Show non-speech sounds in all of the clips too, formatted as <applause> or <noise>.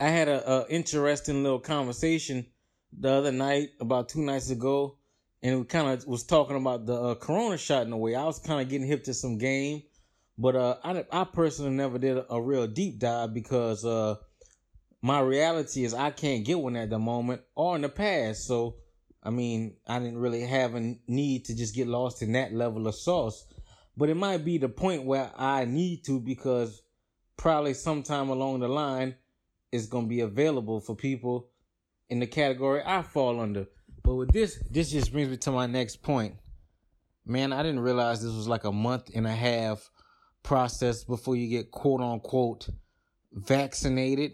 I had a, a interesting little conversation the other night, about two nights ago, and we kind of was talking about the uh, Corona shot in a way. I was kind of getting hip to some game, but uh, I I personally never did a, a real deep dive because uh, my reality is I can't get one at the moment or in the past. So I mean, I didn't really have a need to just get lost in that level of sauce. But it might be the point where I need to because probably sometime along the line is going to be available for people in the category I fall under. But with this, this just brings me to my next point. Man, I didn't realize this was like a month and a half process before you get quote unquote vaccinated.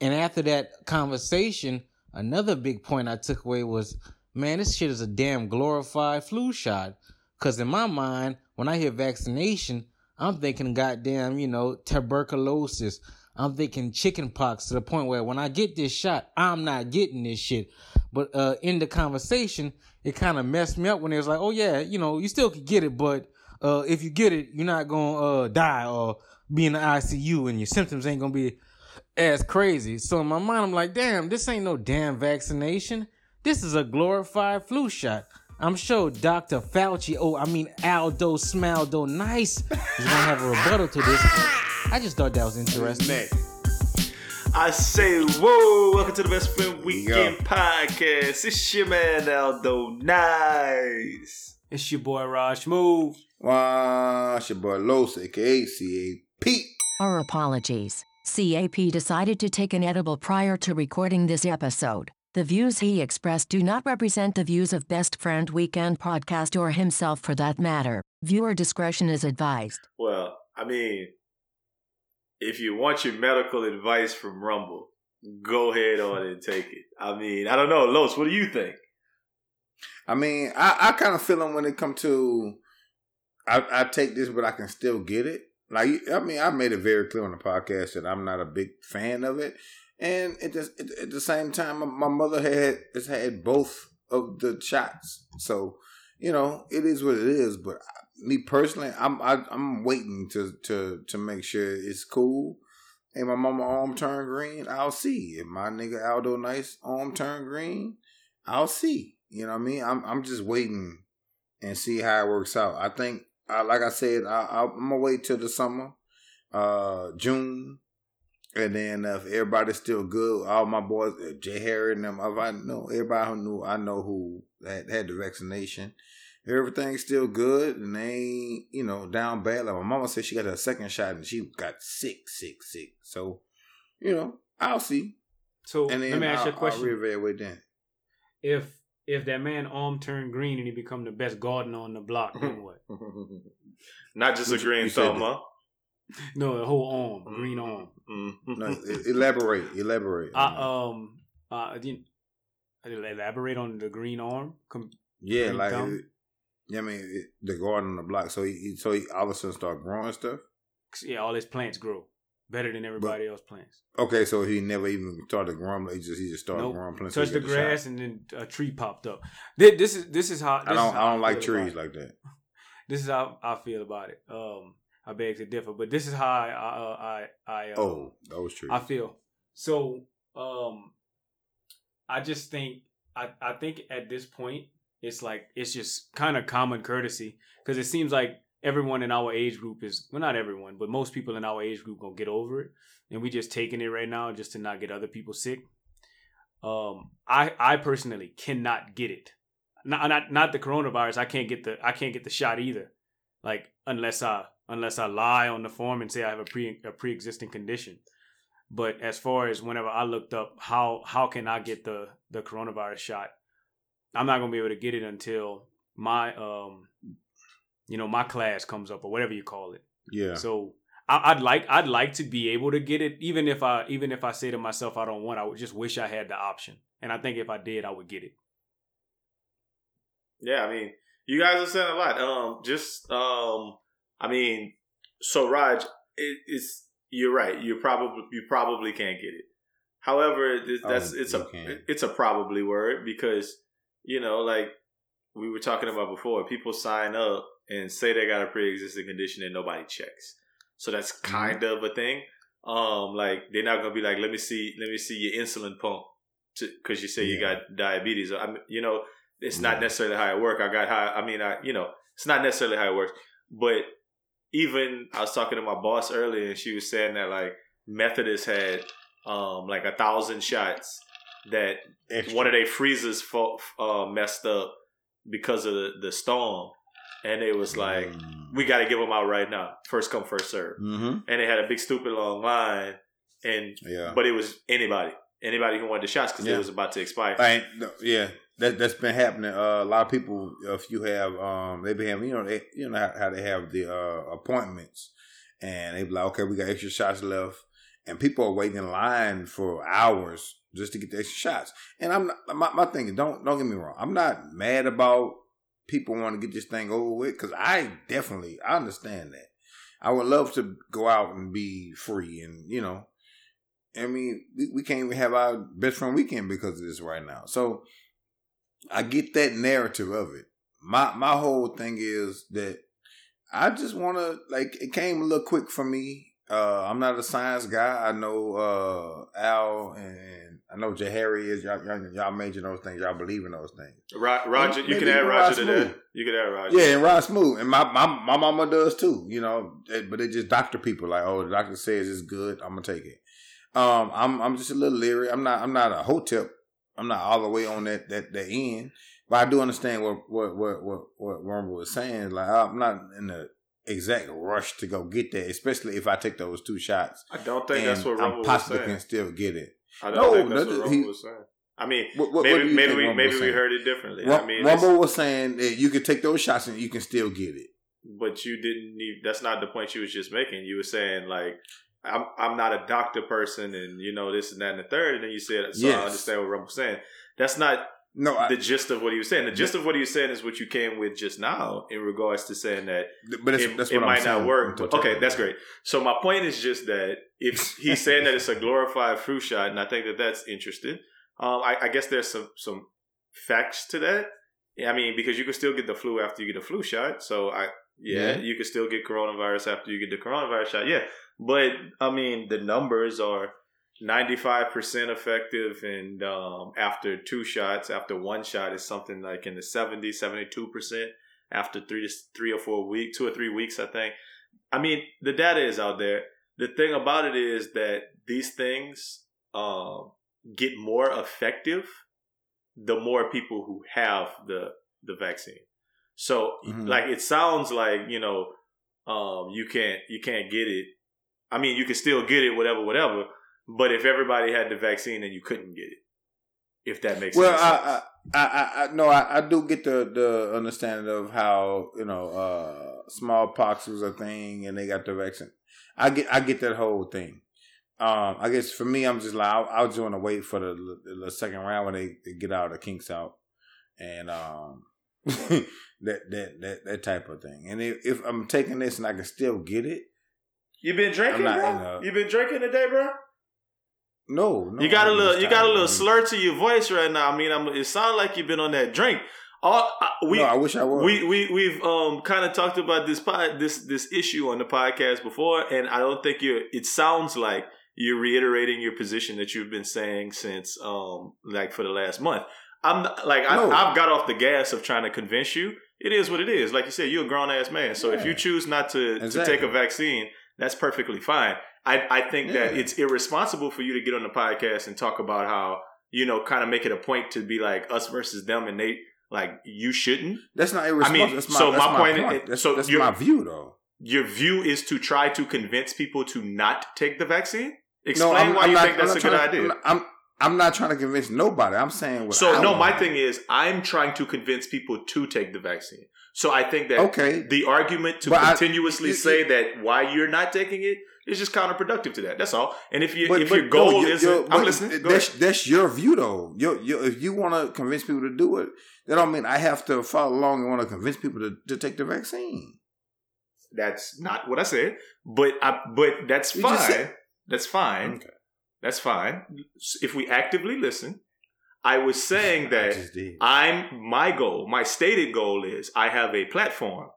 And after that conversation, another big point I took away was, man, this shit is a damn glorified flu shot. Cause in my mind, when I hear vaccination, I'm thinking goddamn, you know, tuberculosis. I'm thinking chicken pox to the point where when I get this shot, I'm not getting this shit. But uh, in the conversation, it kind of messed me up when it was like, oh yeah, you know, you still could get it, but uh, if you get it, you're not gonna uh, die or be in the ICU, and your symptoms ain't gonna be as crazy. So in my mind, I'm like, damn, this ain't no damn vaccination. This is a glorified flu shot. I'm sure Dr. Fauci, oh, I mean Aldo Smaldo Nice, is gonna have a rebuttal to this. I just thought that was interesting. Man. I say, whoa, welcome to the Best Friend Weekend Podcast. It's your man Aldo Nice. It's your boy Raj Move. Wow, it's your boy Los, aka CAP. Our apologies. CAP decided to take an edible prior to recording this episode. The views he expressed do not represent the views of Best Friend Weekend podcast or himself for that matter. Viewer discretion is advised. Well, I mean, if you want your medical advice from Rumble, go ahead on and take it. I mean, I don't know, Los, what do you think? I mean, I, I kind of feel them when it come to, I, I take this, but I can still get it. Like, I mean, I made it very clear on the podcast that I'm not a big fan of it. And at the, at the same time, my mother had has had both of the shots, so you know it is what it is. But me personally, I'm I, am i am waiting to to to make sure it's cool. And my mama arm turn green, I'll see. If my nigga Aldo Nice arm turn green, I'll see. You know what I mean? I'm I'm just waiting and see how it works out. I think, uh, like I said, I, I'm gonna wait till the summer, uh, June, and then if everybody's still good, all my boys, uh, Jahari and them, if I know everybody who knew, I know who had, had the vaccination. Everything's still good, and they ain't, you know, down bad. Like my mama said, she got a second shot, and she got sick, sick, sick. So, you know, I'll see. So and then let me ask I'll, you a question: I'll reevaluate then. If if that man arm turned green and he become the best gardener on the block, then <laughs> what? Not just a green thumb, huh? No, the whole arm, green arm. Mm-hmm. No, e- elaborate, elaborate. I um, uh, I didn't I didn't elaborate on the green arm. Com- yeah, green like, it, yeah, I mean, it, the garden on the block. So he, he- so he all of a sudden start growing stuff. yeah, all his plants grow better than everybody else plants. Okay, so he never even started growing. He just he just started Nope. growing plants. so Touched the got shot. grass and then a tree popped up. Thi- This is this is how this I don't. how I don't like trees like that. <laughs> This is how I feel about it. Um, I beg to differ, but this is how I I uh, I, I um, Oh, those trees. I feel. So, um, I just think I I think at this point it's like it's just kind of common courtesy because it seems like everyone in our age group is well not everyone but most people in our age group gonna get over it and we just taking it right now just to not get other people sick. Um, I I personally cannot get it. Not not not the coronavirus. I can't get the I can't get the shot either. Like unless I unless I lie on the form and say I have a pre a pre existing condition. But as far as whenever I looked up how how can I get the the coronavirus shot, I'm not gonna be able to get it until my um you know my class comes up or whatever you call it. yeah. So I, I'd like I'd like to be able to get it, even if I even if I say to myself I don't want. I would just wish I had the option, and I think if I did, I would get it. Yeah, I mean, you guys are saying a lot. Um, just um, I mean, so Raj, it, it's you're right. You probably you probably can't get it. However, it, Oh, that's it's a can. it's a probably word because you know, like we were talking about before, people sign up and say they got a pre-existing condition and nobody checks. So that's Mm-hmm. kind of a thing. Um, like they're not gonna be like, let me see, let me see your insulin pump, because you say you got diabetes. I mean, you know, it's not necessarily how it works. I got high. I mean, I you know, it's not necessarily how it works. But even I was talking to my boss earlier, and she was saying that like Methodist had um like a thousand shots that Extra. one of their freezers fo- uh, messed up because of the, the storm, and it was like we got to give them out right now, first come first serve, Mm-hmm. and they had a big stupid long line, and Yeah. but it was anybody, anybody who wanted the shots because Yeah. it was about to expire. I ain't, no, yeah, that that's been happening. Uh, a lot of people, if you have, um, they been having, you know, they, you know how, how they have the uh, appointments, and they be like, okay, we got extra shots left, and people are waiting in line for hours just to get the extra shots. And I'm not, my my thing is, don't don't get me wrong, I'm not mad about people want to get this thing over with because I definitely I understand that. I would love to go out and be free, and you know, I mean, we, we can't even have our best friend weekend because of this right now. So I get that narrative of it. My my whole thing is that I just want to like it came a little quick for me. Uh, I'm not a science guy. I know uh, Al and I know Jahari is y'all, y'all, y'all major in those things. Y'all believe in those things. Ro- Roger, you can add Roger Rod to that. You can add Roger. Yeah, and Rod Smooth, and my my my mama does too. You know, but they just doctor people like, oh, the doctor says it's good. I'm gonna take it. Um, I'm I'm just a little leery. I'm not I'm not a hotep. I'm not all the way on that that that end, but I do understand what what what what what Rumble was saying. Like I'm not in the exact rush to go get that, especially if I take those two shots. I don't think that's what Rumble I'm was possibly saying. can still get it. I don't No, think that's that- what Rumble he- was saying. I mean, What, what, what maybe you maybe we Rumble maybe we heard it differently. Rum- I mean, Rumble was saying that you could take those shots and you can still get it. but you didn't. Need, that's not the point you was just making. You were saying like. I'm I'm not a doctor person, and you know this and that and the third, and then you said, so Yes. I understand what Rumble was saying. That's not No, I, the gist of what he was saying. The gist of what he was saying is what you came with just now in regards to saying that but that's, it, it might not work. in But, totality. okay, that's great. So my point is just that if he's saying that it's a glorified flu shot, and I think that that's interesting. Um, I, I guess there's some some facts to that. I mean, because you can still get the flu after you get a flu shot. So I yeah, Yeah. you can still get coronavirus after you get the coronavirus shot. Yeah, but I mean the numbers are. 95% effective and um, after two shots after one shot is something like in the 70 72% after three to three or four weeks two or three weeks i think i mean the data is out there the thing about it is that these things um, get more effective the more people who have the the vaccine so Mhm. like it sounds like you know um, you can't you can't get it i mean you can still get it whatever whatever but if everybody had the vaccine then you couldn't get it if that makes Well. I, I, I, I, no, I, I do get the the understanding of how you know uh, smallpox was a thing and they got the vaccine. I get, I get that whole thing. Um, I guess for me, I'm just like I, I was want to wait for the, the second round when they, they get out the kinks out, and um, <laughs> that that that that type of thing. And if, if I'm taking this and I can still get it, You been drinking, not bro? a- you been drinking today, bro? no, no you got a little, you got a little slur to your voice right now. I mean, I'm, it sounds like you've been on that drink. All we, no, I wish I was. we, we, we've um kind of talked about this pod, this this issue on the podcast before, and I don't think you're. It sounds like you're reiterating your position that you've been saying since um like for the last month. I'm like No. I, I've got off the gas of trying to convince you. It is what it is. Like you said, you're a grown ass man. So if you choose not to to take a vaccine, that's perfectly fine. I I think that it's irresponsible for you to get on the podcast and talk about how you know kind of make it a point to be like us versus them, and they like you shouldn't. that's not irresponsible. that's my, so that's my point point. is- that's, so that's you're- my view, though. Your view is to try to convince people to not take the vaccine. Explain I'm- why I'm you not- think I'm that's a good to- idea. I'm, I'm not trying to convince nobody. I'm saying what So I no, my thing is I'm trying to convince people to take the vaccine. So I think that Okay. the argument to But I- continuously you- say that why you're not taking it is just counterproductive to that. That's all. And if you But- if but your goal no, isn't, you're- I'm listening. That's that's your view though. You you if you want to convince people to do it, that don't mean I have to follow along and want to convince people to, to take the vaccine. That's not what I said, but I, but that's You fine. That's fine. Okay. That's fine. If we actively listen, I was saying <laughs> that. I'm my goal, my stated goal is I have a platform.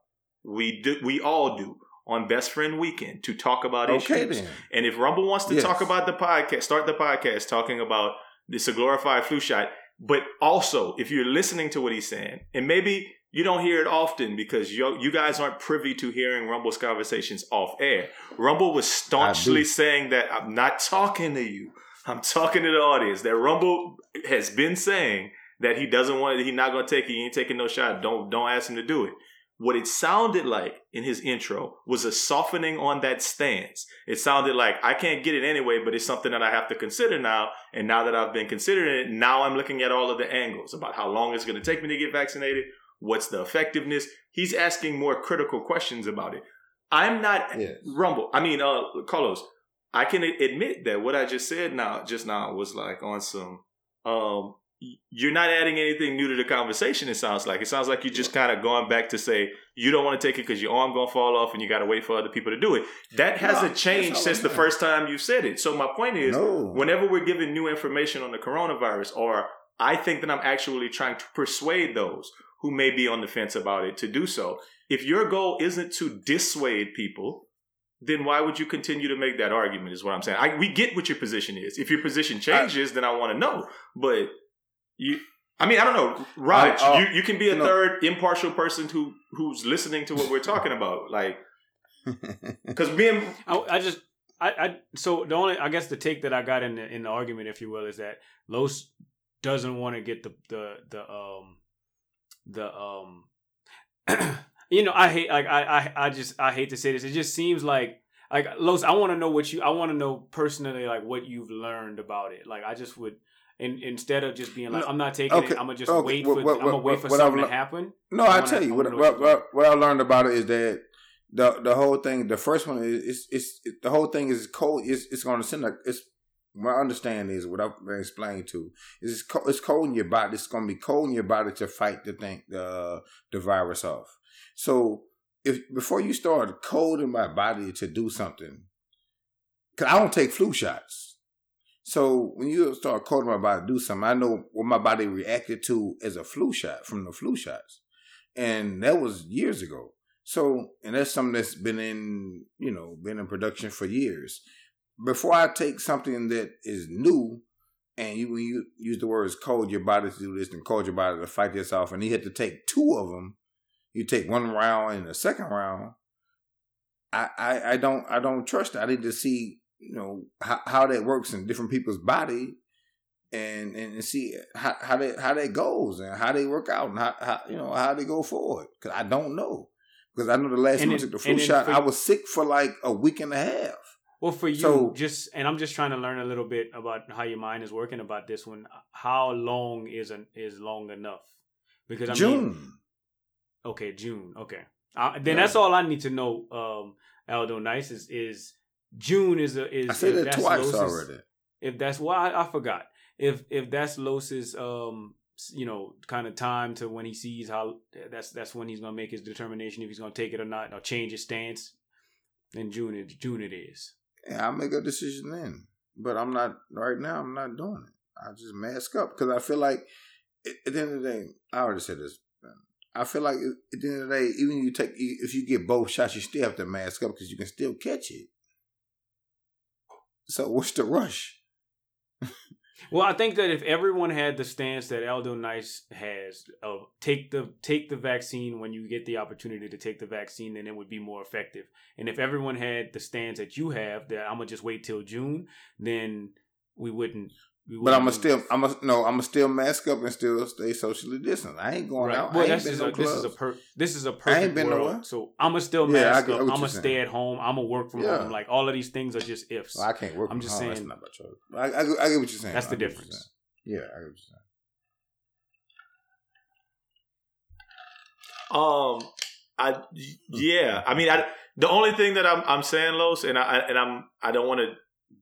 We do, we all do on Best Friend Weekend to talk about Okay issues. then. And if Rumble wants to Yes. talk about the podcast, start the podcast talking about this a glorified flu shot. But also, if you're listening to what he's saying, and maybe you don't hear it often because you you guys aren't privy to hearing Rumble's conversations off air. Rumble was staunchly saying that I'm not talking to you. I'm talking to the audience. That Rumble has been saying that he doesn't want it. He's not going to take it. He ain't taking no shot. Don't don't ask him to do it. What it sounded like in his intro was a softening on that stance. It sounded like I can't get it anyway, but it's something that I have to consider now. And now that I've been considering it, now I'm looking at all of the angles about how long it's going to take me to get vaccinated. What's the effectiveness? He's asking more critical questions about it. I'm not. Rumble. I mean, uh, Carlos. I can admit that what I just said now, just now, was like on some. Um, you're not adding anything new to the conversation. It sounds like it sounds like you're just kind of going back to say you don't want to take it because your arm gonna fall off and you got to wait for other people to do it. That hasn't No, changed since the first time you said it. So my point is, No. whenever we're giving new information on the coronavirus, or I think that I'm actually trying to persuade those who may be on the fence about it to do so. If your goal isn't to dissuade people, then why would you continue to make that argument? Is what I'm saying. I, we get what your position is. If your position changes, then I want to know. But you, I mean, I don't know, Raj. I- I- you, you can be a you know- third impartial person who who's listening to what we're talking about, like <laughs> because me and I, I just I, I so the only I guess the take that I got in the in the argument, if you will, is that Los doesn't want to get the the the um the um <clears throat> you know I hate like I I I just I hate to say this. It just seems like like Los. I want to know what you I want to know personally like what you've learned about it. Like I just would. And instead of just being like, No, I'm not taking okay, it. I'm gonna just okay, wait what- for. what- I'm gonna wait for what I've something to happen. No, I I tell you what, what, what what, I learned about it is that the the whole thing, the first one is it's, it's it, the whole thing is cold. It's it's going to send like it's. What I understand is what I've been explained to is it's cold, it's cold in your body. It's going to be cold in your body to fight the thing the the virus off. So if before you start coding my body to do something, because I don't take flu shots. So when you start coding my body to do something, I know what my body reacted to as a flu shot from the flu shots and that was years ago. So, and that's something that's been in, you know, been in production for years. Before I take something that is new, and you when you use the words "code your body to do this" and "code your body to fight this off," and you had to take two of them, you take one round and the second round. I I, I don't I don't trust it. I need to see you know how, how that works in different people's body and and see how how that how that goes and how they work out and how, how you know how they go forward because I don't know because I know the last time I took the flu shot for- I was sick for like a week and a half. Well, for you, So- just and I'm just trying to learn a little bit about how your mind is working about this one. How long is an is long enough? Because I June. mean, okay, June. Okay, uh, then Yeah. that's all I need to know. Um, Aldo Nice is is June is a is I said that's twice Los's- already. If that's why I, I forgot. If if that's Los's um you know kind of time to when he sees how that's that's when he's gonna make his determination if he's gonna take it or not or change his stance. In June, it June it is. Yeah, I'll make a decision then. But I'm not right now. I'm not doing it. I just mask up because I feel like at the end of the day, I already said this. I feel like at the end of the day, even if you take if you get both shots, you still have to mask up because you can still catch it. So what's the rush? <laughs> Well, I think that if everyone had the stance that Aldo Nice has of take the take the vaccine when you get the opportunity to take the vaccine, then it would be more effective. And if everyone had the stance that you have that I'm gonna just wait till June, then we wouldn't. We But I'm gonna still. I'm gonna no, I'm gonna still mask up and still stay socially distant. I ain't going Right. out. Well, I ain't that's been just no a, this is a clubs. per, this is a perfect been world. nowhere. So I'm gonna still Yeah, I mask get up. I'm you're gonna saying. stay at home. I'm gonna work from Yeah. home. Like all of these things are just ifs. Well, I can't work. I'm from just home. saying- That's not my choice. I, I, I get what you're saying. That's the I get what you're difference. Yeah, I get what you're saying. Um, I yeah. I mean, I the only thing that I'm I'm saying, Los, and I and I'm I don't want to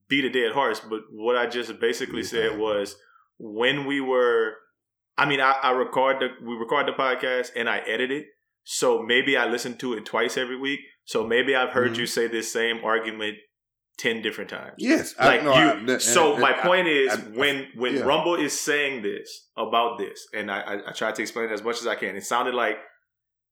beat a dead horse, but what I just basically said was when we were. I mean, I, I record the we record the podcast and I edit it, so maybe I listen to it twice every week. So maybe I've heard Mhm. you say this same argument ten different times. Yes, Like no, you. I- that- so and- my and point I- is, I- when when yeah. Rumble is saying this about this, and I, I, I tried to explain it as much as I can. It sounded like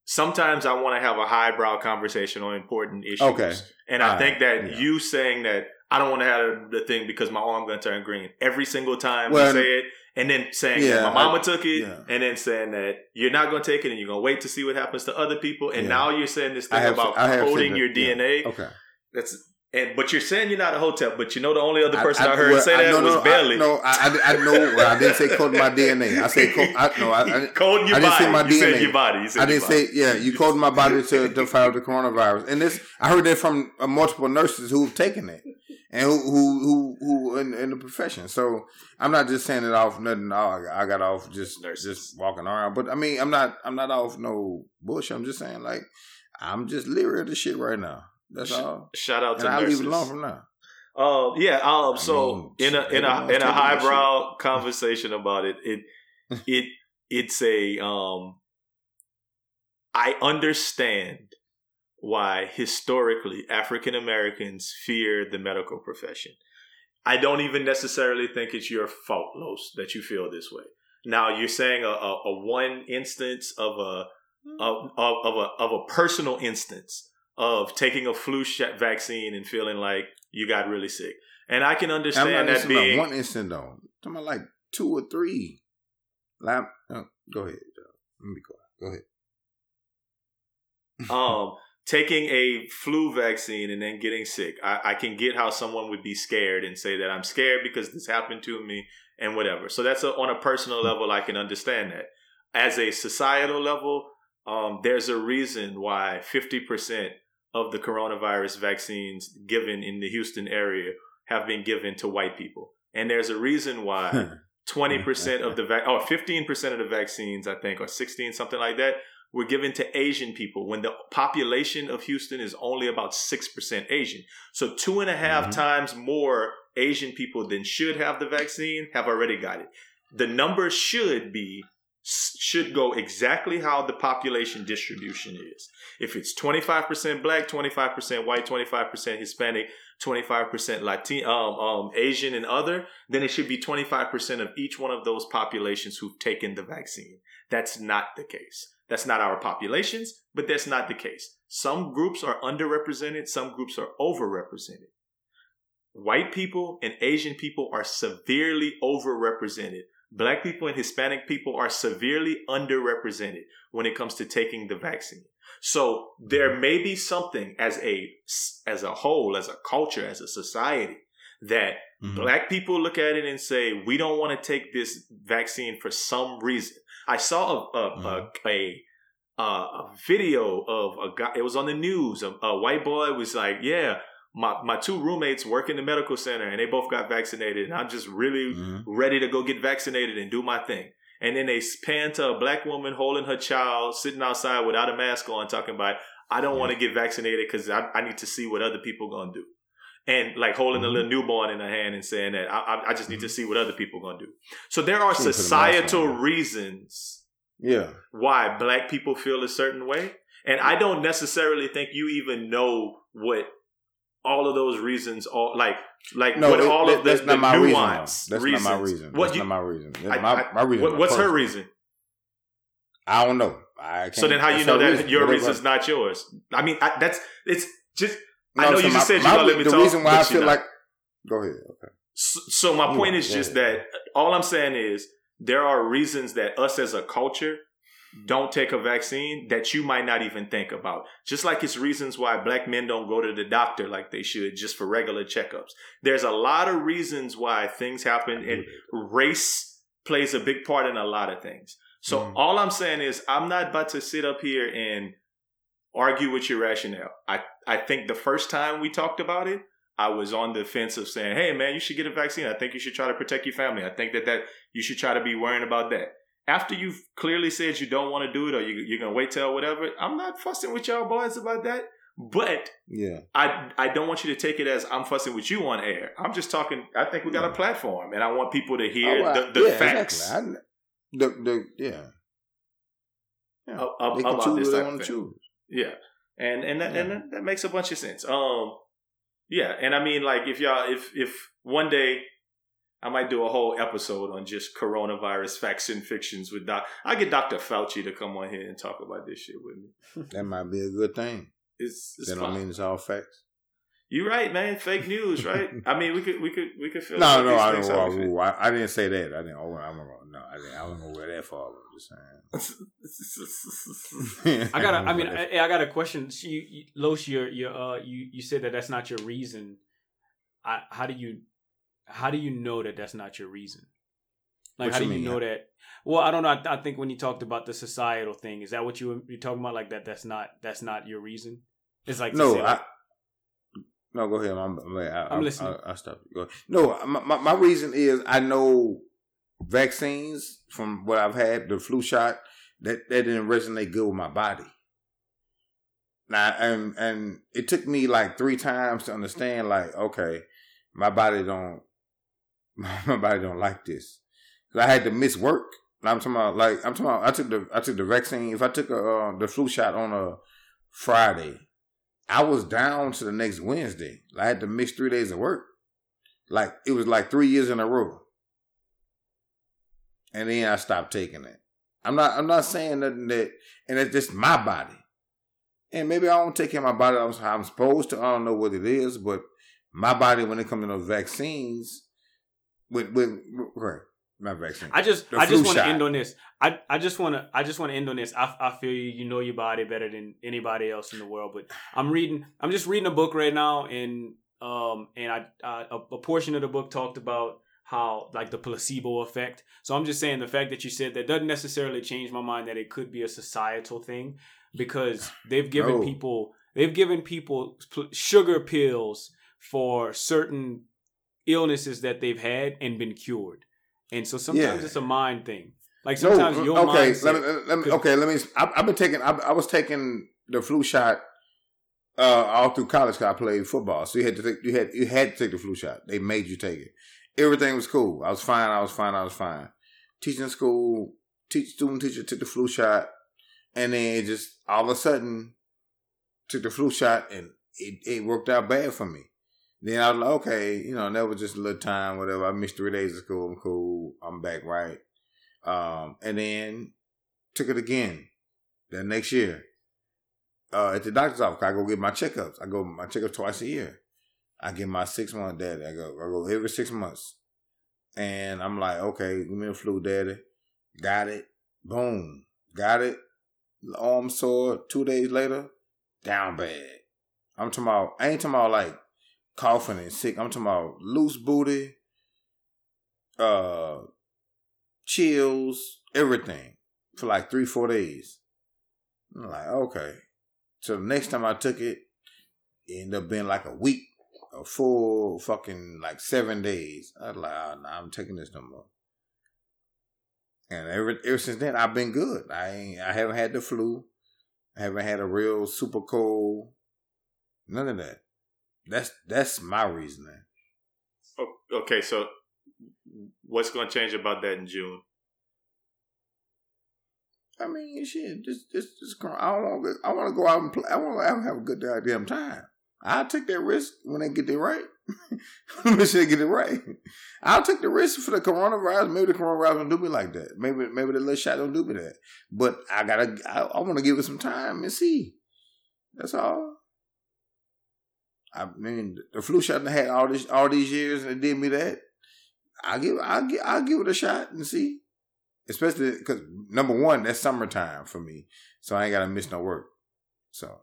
sometimes I want to have a highbrow conversation on important issues. Okay. and I think right. that Yeah. you saying that I don't want to have the thing because my arm going to turn green every single time Well, you say it, and then saying yeah, that my mama I- took it, yeah. and then saying that you're not going to take it and you're going to wait to see what happens to other people, and Yeah. now you're saying this thing have- about coding your. DNA. Okay. That's and but you're saying you're not a hotep, but you know the only other person I, heard well, say that no, was no, Bailey. I, no, I, I, I know. Well, I didn't say code my DNA. I said code. I, no, I, I, coding your I didn't body. say my you said DNA. your body. I didn't body. say yeah. You coded my body to, to <laughs> fight the coronavirus, and this I heard that from uh, multiple nurses who've taken it and who who who, who in, in the profession. So I'm not just saying it off nothing. Oh, I, I got off just Nurses. just walking around. But I mean, I'm not I'm not off no bullshit. I'm just saying like I'm just leery of the shit right now. That's all. Shout out And to I'll nurses. leave it alone from now. Um, yeah. Um, I so mean, in a in a in a highbrow conversation about it, it <laughs> it it's a um. I understand why historically African Americans fear the medical profession. I don't even necessarily think it's your fault, Los, that you feel this way. Now you're saying a, a, a one instance of a of, of, of a of a personal instance of taking a flu shot vaccine and feeling like you got really sick, and I can understand that being one instant though. I'm talking about like two or three. Like, uh, go ahead. Let me go. Go ahead. <laughs> um taking a flu vaccine and then getting sick. I, I can get how someone would be scared and say that I'm scared because this happened to me and whatever. So that's a, on a personal level. I can understand that. As a societal level, um, there's a reason why 50% of the coronavirus vaccines given in the Houston area have been given to white people. And there's a reason why 20% of the vac- or 15% of the vaccines, I think, or 16, something like that, were given to Asian people when the population of Houston is only about 6% Asian. So two and a half Mhm. times more Asian people than should have the vaccine have already got it. The number should be should go exactly how the population distribution is. If it's 25% black, 25% white, 25% Hispanic, 25% Latin, um, um, Asian and other, then it should be 25% of each one of those populations who've taken the vaccine. That's not the case. That's not our populations, but that's not the case. Some groups are underrepresented, some groups are overrepresented. White people and Asian people are severely overrepresented. Black people and Hispanic people are severely underrepresented when it comes to taking the vaccine. So there may be something as a as a whole, as a culture, as a society that Mhm. black people look at it and say we don't want to take this vaccine for some reason. I saw a a, a, a, a, a video of a guy. It was on the news. A, a white boy was like, "Yeah, my my two roommates work in the medical center, and they both got vaccinated, and I'm just really Mhm. ready to go get vaccinated and do my thing." And then they pan to a black woman holding her child, sitting outside without a mask on, talking about, "I don't want to get vaccinated because I, I need to see what other people gonna do." And like holding a Mhm. little newborn in her hand and saying that I, I, I just need to see what other people gonna do. So there are She didn't put a mask societal on. reasons Yeah. why black people feel a certain way. And I don't necessarily think you even know what all of those reasons all like like No, what it- all that- of the, that's the not my reason. nuance though. That's reasons. not my reason. What That's you, not my reason. That's I- my, I- my reason. what- is what's her reason? I don't know. I So then how you know that reason. your Whatever. reason's not yours? I mean, I, that's it's just I know so you just my- said you gonna let me The talk, reason why I feel not. like. Go ahead. Okay. So, so my point is just that all I'm saying is there are reasons that us as a culture don't take a vaccine that you might not even think about. Just like it's reasons why black men don't go to the doctor like they should just for regular checkups. There's a lot of reasons why things happen and race plays a big part in a lot of things. So Mhm. all I'm saying is I'm not about to sit up here and argue with your rationale. I, I think the first time we talked about it, I was on the fence of saying, "Hey, man, you should get a vaccine. I think you should try to protect your family. I think that that you should try to be worrying about that." After you've clearly said you don't want to do it or you, you're gonna wait till whatever, I'm not fussing with y'all boys about that. But Yeah. I I don't want you to take it as I'm fussing with you on air. I'm just talking. I think we got a platform, and I want people to hear Oh, I- the, the yeah, facts exactly. I- the the yeah. Yeah. of, of, they can about choose this what they type want of to choose. Yeah, and and that, Yeah. and that, that makes a bunch of sense. Um, yeah, and I mean, like, if y'all, if if one day I might do a whole episode on just coronavirus facts and fictions with Doc. I get Dr. Fauci to come on here and talk about this shit with me. <laughs> That might be a good thing. It's, it's That don't fine. mean it's all facts. You're right, man. Fake news, right? <laughs> I mean, we could we could we could feel No, no, I don't. how we feel. know. I, I didn't say that. I didn't. Oh, I'm gonna, no, I didn't. I wasn't gonna wear that far. I'm just saying. <laughs> I got. I, wasn't mean, I, I got a question. So you, you, Los, you, you, uh, you, you said that that's not your reason. I, how do you, how do you know that that's not your reason? Like, What how you do you mean? know that? Well, I don't know. I, I think when you talked about the societal thing, is that what you were you're talking about? Like that? That's not. That's not your reason. It's like no, say, I, like, no, go ahead. I'm, I'm, I, I'm listening. I, I stop. Go ahead. No, my, my, my reason is I know vaccines from what I've had, the flu shot, that, that didn't resonate good with my body. Now, and, and it took me like three times to understand, like, okay, my body don't, <laughs> my body don't like this. 'Cause I had to miss work. I'm talking about, like, I'm talking about, I took the, I took the vaccine. If I took a, uh, the flu shot on a Friday, I was down to the next Wednesday. I had to miss three days of work. Like it was like three years in a row. And then I stopped taking it. I'm not I'm not saying nothing that and it's just my body. And maybe I don't take care of my body I'm, I'm supposed to. I don't know what it is, but my body when it comes to vaccines with with right, not vaccine. I just The I just want to end on this. I, I just want to I just want to end on this. I, I feel you. You know your body better than anybody else in the world. But I'm reading. I'm just reading a book right now, and um and I, I a, a portion of the book talked about how like the placebo effect. So I'm just saying the fact that you said that doesn't necessarily change my mind that it could be a societal thing because <sighs> they've given No. people they've given people pl- sugar pills for certain illnesses that they've had and been cured. And so sometimes Yeah. it's a mind thing. Like No, sometimes your okay, mindset. let me, let me, okay, let me. I, I've been taking. I, I was taking the flu shot uh, all through college because I played football, so you had to take. You had you had to take the flu shot. They made you take it. Everything was cool. I was fine. I was fine. I was fine. Teaching school, teach student teacher took the flu shot, and then it just all of a sudden took the flu shot, and it, it worked out bad for me. Then I was like, okay, you know, that was just a little time, whatever. I missed three days of school. I'm cool. I'm back right. Um, and then took it again the next year. Uh, at the doctor's office, I go get my checkups. I go my checkups twice a year. I get my six month daddy. I go I go every six months. And I'm like, okay, give me the flu, daddy. Got it. Boom. Got it. Arm sore. Two days later, down bad. I'm talking about I ain't talking about like coughing and sick. I'm talking about loose booty, uh chills, everything for like three, four days. I'm like, okay. So the next time I took it, it ended up being like a week, a full fucking like seven days. I was like, oh, nah, I'm taking this no more. And ever ever since then, I've been good. I ain't, I haven't had the flu. I haven't had a real super cold. None of that. That's that's my reasoning. O- Okay, so what's going to change about that in June? I mean, shit, just, just, just. I don't want. I want to go out and play. I want to have a good goddamn time. I'll take that risk when they get it right. <laughs> Me say get it right. I'll take the risk for the coronavirus. Maybe the coronavirus don't do me like that. Maybe, maybe the little shot don't do me that. But I gotta. I, I want to give it some time and see. That's all. I mean, the flu shot I had all this, all these years, and it did me that. I give, I give, I'll give it a shot and see especially because number one, that's summertime for me, so I ain't gotta miss no work. So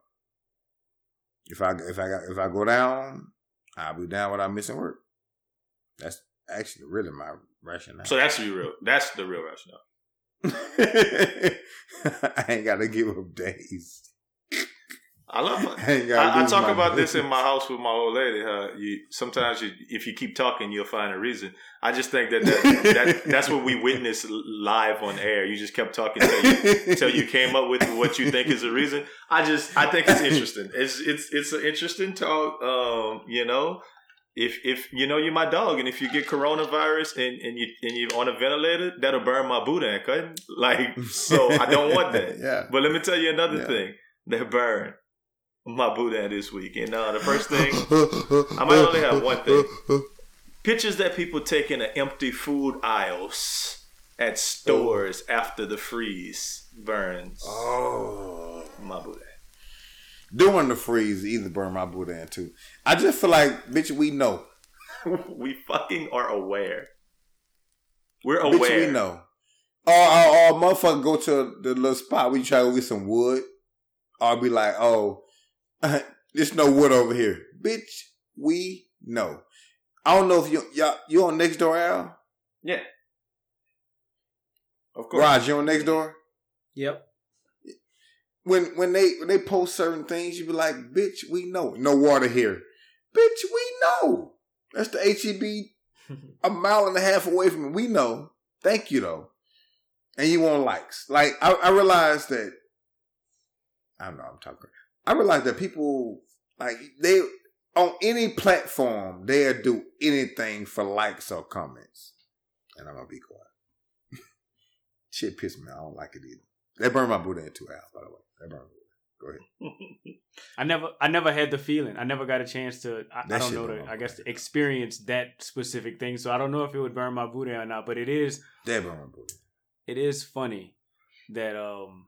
if I if I got if I go down, I'll be down without missing work. That's actually really my rationale. So that's the real. That's the real rationale. <laughs> I ain't gotta give up days. I love <laughs> it. I, I talk about this in my house with my old lady. Huh? You sometimes you, if you keep talking, you'll find a reason. I just think that, that, that that's what we witnessed live on air. You just kept talking until you, until you came up with what you think is a reason. I just I think it's interesting. It's it's it's an interesting talk. Um, you know, if if you know you're my dog, and if you get coronavirus and, and you and you're on a ventilator, that'll burn my boudin, cut. Like so, I don't want that. <laughs> yeah. But let me tell you another Yeah. thing that burned my boudin this week. And uh, the first thing, I might only have one thing. Pictures that people take in the empty food aisles at stores after the freeze burns Oh. my boudin. During the freeze, either burn my boudin too. I just feel like, bitch, we know. <laughs> we fucking are aware. We're Bitch, aware. we know. Or, or, or motherfucker go to the little spot where you try to get some wood. I'll be like, oh, <laughs> there's no wood over here. Bitch, we know. I don't know if you y'all, you on Nextdoor, Al? Yeah. Of course. Raj, you on Nextdoor? Yep. When when they when they post certain things, you be like, bitch, we know. No water here. Bitch, we know. That's the HEB <laughs> a mile and a half away from me. We know. Thank you though. And you want likes. Like I, I realized that I don't know, I'm talking. I realize that people like they on any platform they'll do anything for likes or comments. And I'm gonna be quiet. <laughs> Shit pissed me. off. I don't like it either. They burned my boudin in two hours, by the way. They burned my boudin. Go ahead. <laughs> I never, I never had the feeling. I never got a chance to. I, I don't know. To. I guess to experience that specific thing. So I don't know if it would burn my booty or not. But it is, They burned my boudin. it is funny that um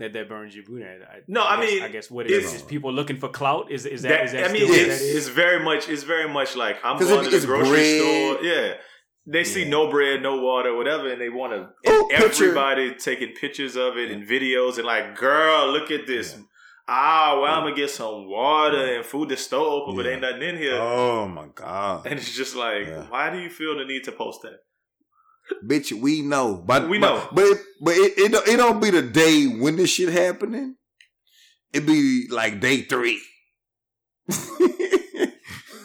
that that burns your booty. I, No, I guess- mean, I guess what it's- is is people looking for clout. Is is that? That, is that I mean, still what it's, that is? it's very much. It's very much like I'm going it- to the grocery bread. store. Yeah, they see no bread, no water, whatever, and they want to. Oh, picture. everybody taking pictures of it and videos and like, girl, look at this. Yeah. Ah, well, Yeah. I'm gonna get some water Yeah. and food. The store open, but Yeah. ain't nothing in here. Oh my God. And it's just like, Yeah. why do you feel the need to post that? Bitch, we know. But We know. But it, but it, it, don't- it don't be the day when this shit happening. It be like day three. <laughs>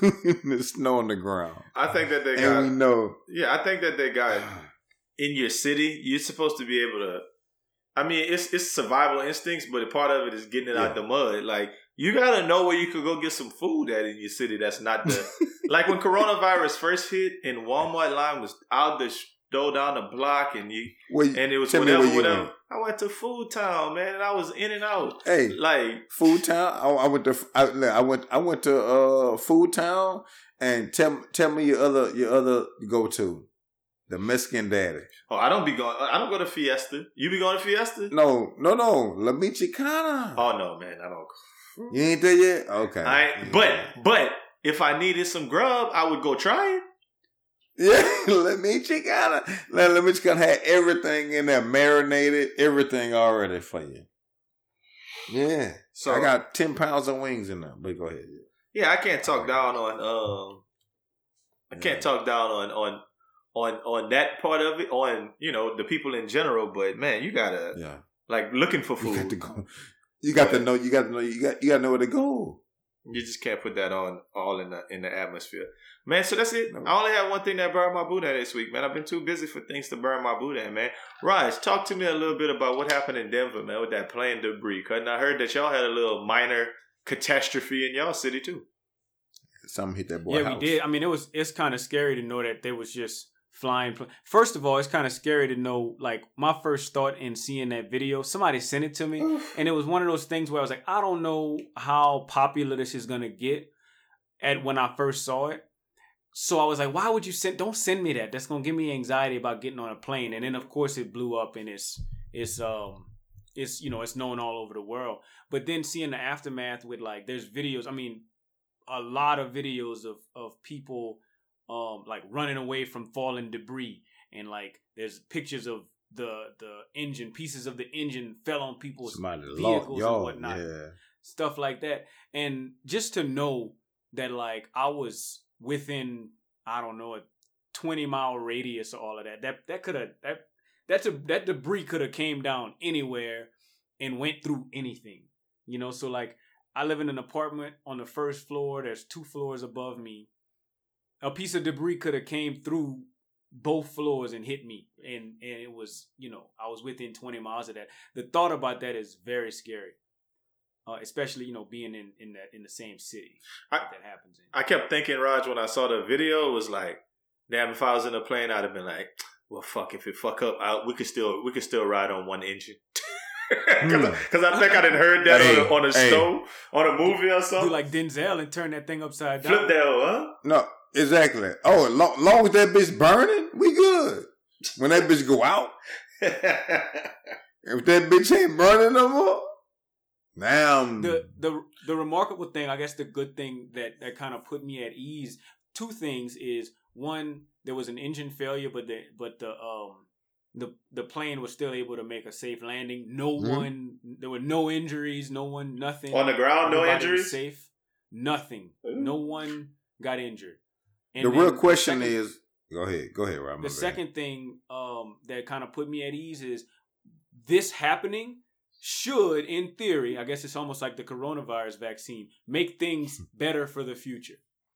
the snow on the ground. I think that they And we got. know. Yeah, I think that they got in your city. You're supposed to be able to. I mean, it's it's survival instincts, but a part of it is getting it out Yeah. the mud. Like you gotta know where you could go get some food at in your city. That's not the <laughs> like when coronavirus first hit and Walmart line was out the store down the block, and you Well, and it was whatever, whatever. went. I went to Food Town, man, and I was in and out. Hey, Like Food Town. I, I went to I, I went I went to uh Food Town and tell tell me your other your other go to the Mexican Daddy. Oh, I don't be going. I don't go to Fiesta. You be going to Fiesta? No, no, no, La Michoacana. Oh no, man, I don't. You ain't there yet? Okay. I but but if I needed some grub, I would go try it. <laughs> Yeah, let me check out. Let, let me just gonna have everything in there, marinated, everything already for you. Yeah. So I got ten pounds of wings in there. But go ahead. yeah, I can't talk down on um, I can't Yeah. talk down on on on on that part of it on you know the people in general. But man, you gotta Yeah. like looking for You got to food. go. You got to know. You got to know. You got. You got to know where to go. You just can't put that on all in the in the atmosphere, man. So that's it. I only have one thing that burned my boudin this week, man. I've been too busy for things to burn my boudin, man. Raj, talk to me a little bit about what happened in Denver, man, with that plane debris. Cause I heard that y'all had a little minor catastrophe in y'all city too. Something hit that boy. yeah, house. we did. I mean, it was it's kind of scary to know that there was just flying. pl- First of all, it's kind of scary to know. Like my first thought in seeing that video, somebody sent it to me, and it was one of those things where I was like, I don't know how popular this is gonna get. At when I first saw it, so I was like, why would you send? Don't send me that. That's gonna give me anxiety about getting on a plane. And then of course it blew up, and it's it's um it's you know it's known all over the world. But then seeing the aftermath with like there's videos. I mean, a lot of videos of of people um like running away from falling debris and like there's pictures of the the engine pieces of the engine fell on people's Somebody vehicles and whatnot Yeah. stuff like that and just to know that like i was within i don't know a 20 mile radius of all of that that that could have that that's a that debris could have came down anywhere and went through anything you know so like I live in an apartment on the first floor. There's two floors above me. A piece of debris could have came through both floors and hit me, and and it was you know I was within 20 miles of that. The thought about that is very scary, uh, especially you know being in in that in the same city I- that, that happens in. I kept thinking, Raj, when I saw the video, it was like, damn, if I was in a plane, I'd have been like, well, fuck, if it fuck up, I, we could still we could still ride on one engine. <laughs> Because I think I didn't heard that Hey, on a, on a hey. show, on a movie or something. Do like Denzel and turn that thing upside down. Flip that, huh? No, exactly. Oh, long, long as that bitch burning, we good. When that bitch go out, if that bitch ain't burning no more, now I'm- the the the remarkable thing, I guess, the good thing that that kind of put me at ease. Two things is one, there was an engine failure, but the but the um the the plane was still able to make a safe landing. No Mhm. one, there were no injuries, no one, nothing on the ground, no Everybody was injuries. Safe, nothing, Ooh. no one got injured. The real question second- is, go ahead, go ahead, Rob. the bad. second thing um, that kind of put me at ease is this happening should, in theory, I guess it's almost like the coronavirus vaccine, make things <laughs> better for the future.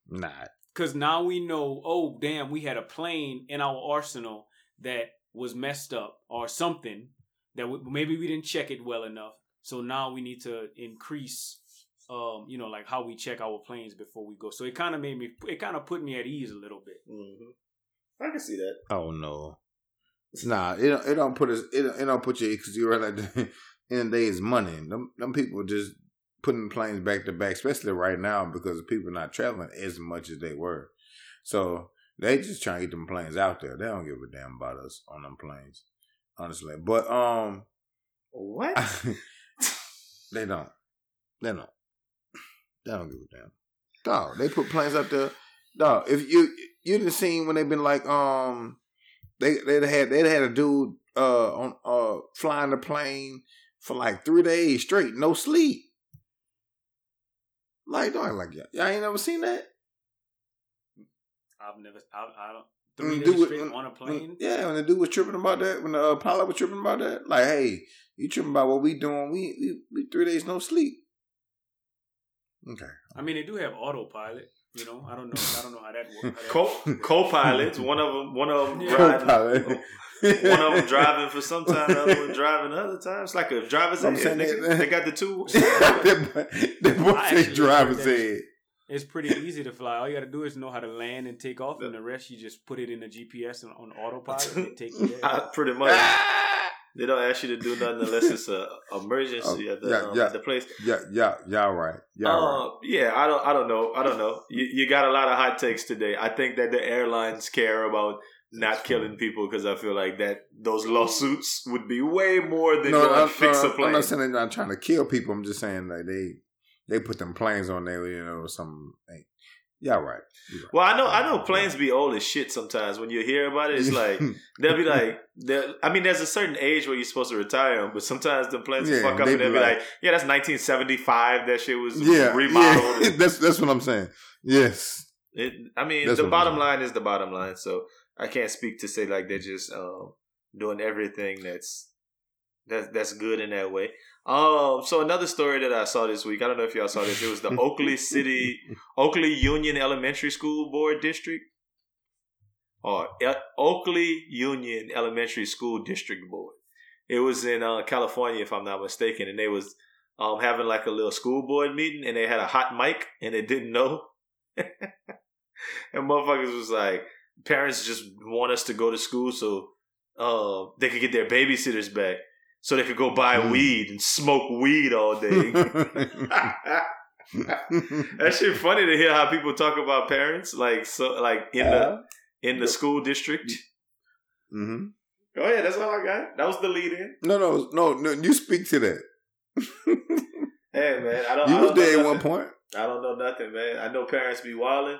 nah, Because now we know, oh, damn, we had a plane in our arsenal that was messed up or something that we, maybe we didn't check it well enough. So now we need to increase, um, you know, like how we check our planes before we go. So it kind of made me, it kind of put me at ease a little bit. hmm I can see that. oh no, nah, it don't, it don't put us, it, don't- it don't put you because you're right. Like the <laughs> end of the day is money. Them, them people just putting planes back to back, especially right now because people not traveling as much as they were. So they just trying to get them planes out there. They don't give a damn about us on them planes, honestly. But um. What? <laughs> they don't. They don't. They don't give a damn. Dog, they put planes up there. Dog, if you you didn't seen when they've been like um they they had they had a dude uh on uh flying the plane for like three days straight, no sleep. Like dog, like y'all, y'all ain't never seen that. I've never, I, I don't, three days dude- straight when- on a when- plane. yeah, when the dude was tripping about that, when the uh, pilot was tripping about that, like, hey, you tripping about what we doing? We we, we three days no sleep. Okay. I mean, they do have autopilot. You know, I don't know. I don't know how that works. Co co-pilots. One of them. One of them Yeah. riding. Co-pilot. One of them driving for some time. The other one driving other times. Like a driver's I'm ed. nigga. They got the two. <laughs> the boy I say driver's heard that. It's pretty easy to fly. All you got to do is know how to land and take off, and the rest you just put it in the GPS and on autopilot and take it. <laughs> there. Pretty much. Ah! They don't ask you to do nothing unless it's a emergency Oh, at, the, yeah, um, yeah. at the place. Yeah, yeah, y'all right. Right. Uh, yeah, I don't, I don't know, I don't know. You, you got a lot of hot takes today. I think that the airlines care about not killing people because I feel like that those lawsuits would be way more than No, going to fix a no, plane. I'm not saying they're not trying to kill people. I'm just saying like they they put them planes on there, you know, or something. Like, y'all right. Right. well, I know, I know planes be old as shit sometimes. When you hear about it, it's like <laughs> they'll be like, I mean, there's a certain age where you're supposed to retire them, but sometimes the planes Yeah, fuck up and they'll be like- like, yeah, that's 1975. That shit was yeah, remodeled. yeah. <laughs> that's that's what I'm saying. Yes. It, I mean, That's the bottom line is the bottom line. So I can't speak to say like they're just um, doing everything that's that's that's good in that way. Um, so another story that I saw this week, I don't know if y'all saw this. It was the <laughs> Oakley City, Oakley Union Elementary School Board District, or El- Oakley Union Elementary School District Board. It was in uh, California, if I'm not mistaken, and they was um, having like a little school board meeting, and they had a hot mic, and they didn't know. <laughs> and motherfuckers was like, parents just want us to go to school so uh, they could get their babysitters back, so they could go buy Mm. weed and smoke weed all day. <laughs> <laughs> that shit funny to hear how people talk about parents, like so, like in the in the school district. hmm Go ahead, that's all I got. That was the lead in. No, no, no, no. You speak to that. <laughs> Hey man, I don't. you I was there at one point. I don't know nothing, man. I know parents be wilding.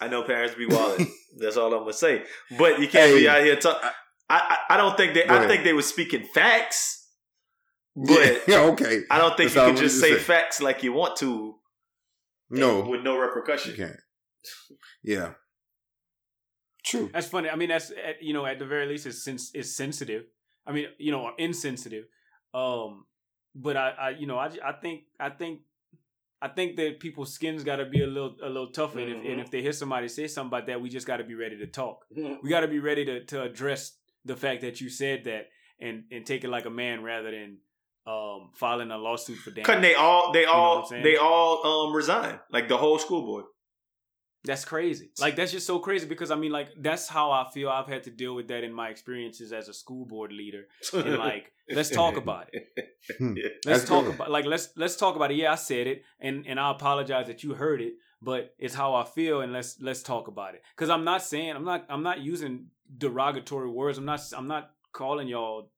I know parents be wilding. That's all I'm gonna say. But you can't be out here talk. I, I I don't think they. I think they were speaking facts. But <laughs> yeah, okay. I don't think That's you can just say say. facts like you want to. No, with no you repercussion. can't. Yeah. True. That's funny. I mean, that's at, you know, at the very least, it's sens- it's sensitive. I mean, you know, or insensitive. Um, but I, I, you know, I, I think, I think I think that people's skins got to be a little a little tougher, and, if, and if they hear somebody say something about that, we just got to be ready to talk. Mhm. We got to be ready to to address the fact that you said that and and take it like a man rather than um filing a lawsuit for damage. Cause they all they know what I'm all they all um resign like the whole school board. That's crazy. Like that's just so crazy because I mean like that's how I feel I've had to deal with that in my experiences as a school board leader. And <laughs> like let's talk about it. <laughs> Let's That's talk good. about like let's let's talk about it. Yeah, I said it and and I apologize that you heard it, but it's how I feel and let's let's talk about it. Cuz I'm not saying I'm not I'm not using derogatory words. I'm not I'm not calling y'all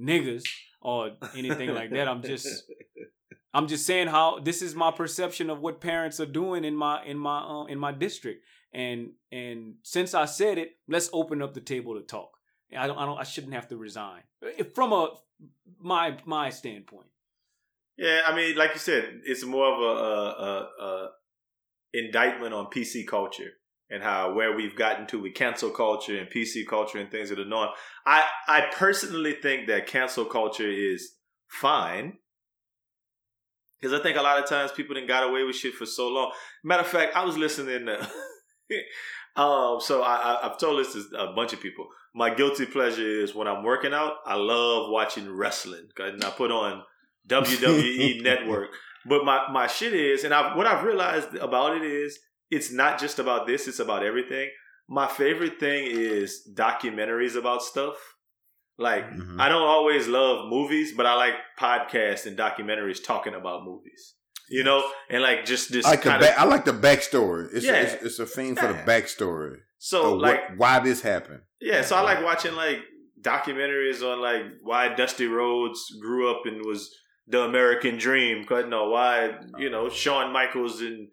niggas or anything like that. I'm just <laughs> I'm just saying how this is my perception of what parents are doing in my in my um, in my district. And and since I said it, let's open up the table to talk. I don't I don't I shouldn't have to resign from a my my standpoint. Yeah, I mean, like you said, it's more of a, a, a, a indictment on PC culture and how where we've gotten to with cancel culture and PC culture and things that are norm. I I personally think that cancel culture is fine because I think a lot of times people didn't got away with shit for so long. Matter of fact, I was listening to. <laughs> um, so I, I I've told this to a bunch of people. My guilty pleasure is when I'm working out. I love watching wrestling, and I put on WWE <laughs> Network. But my my shit is, and I what I've realized about it is, it's not just about this; it's about everything. My favorite thing is documentaries about stuff. Like Mhm. I don't always love movies, but I like podcasts and documentaries talking about movies. You know, and like just this I like the kind of back, I like the backstory. It's, Yeah. it's it's a thing for the Yeah. backstory. so like what, why this happened. Yeah, so I like watching like documentaries on like why Dusty Rhodes grew up and was the American dream. Cause no, why you know Shawn Michaels and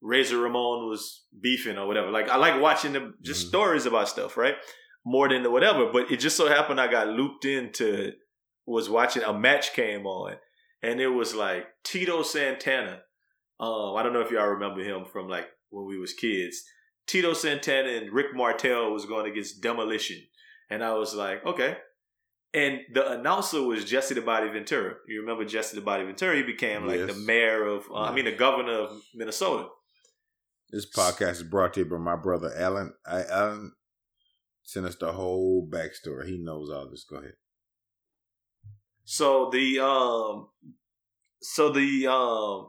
Razor Ramon was beefing or whatever. Like I like watching them just Mhm. stories about stuff, right? More than the whatever. But it just so happened I got looped into was watching a match came on, and it was like Tito Santana. Um, I don't know if y'all remember him from like when we was kids. Tito Santana and Rick Martel was going against Demolition. And I was like, okay. And the announcer was Jesse the Body Ventura. You remember Jesse the Body Ventura? He became like Yes. the mayor of, uh, I mean, the governor of Minnesota. This podcast is brought to you by my brother Alan. I, Alan sent us the whole backstory. He knows all this. Go ahead. So the, um, so the, um,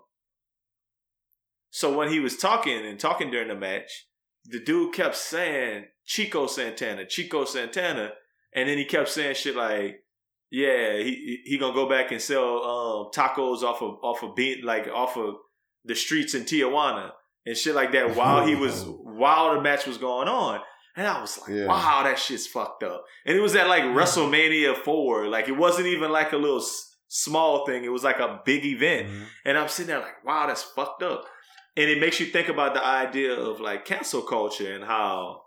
so when he was talking and talking during the match, the dude kept saying Chico Santana, Chico Santana, and then he kept saying shit like, "Yeah, he he gonna go back and sell um, tacos off of off of being like off of the streets in Tijuana and shit like that." While he was <laughs> while the match was going on, and I was like, Yeah. "Wow, that shit's fucked up." And it was at like WrestleMania four, like it wasn't even like a little s- small thing; it was like a big event. Mm-hmm. And I'm sitting there like, wow, that's fucked up. And it makes you think about the idea of like cancel culture and how,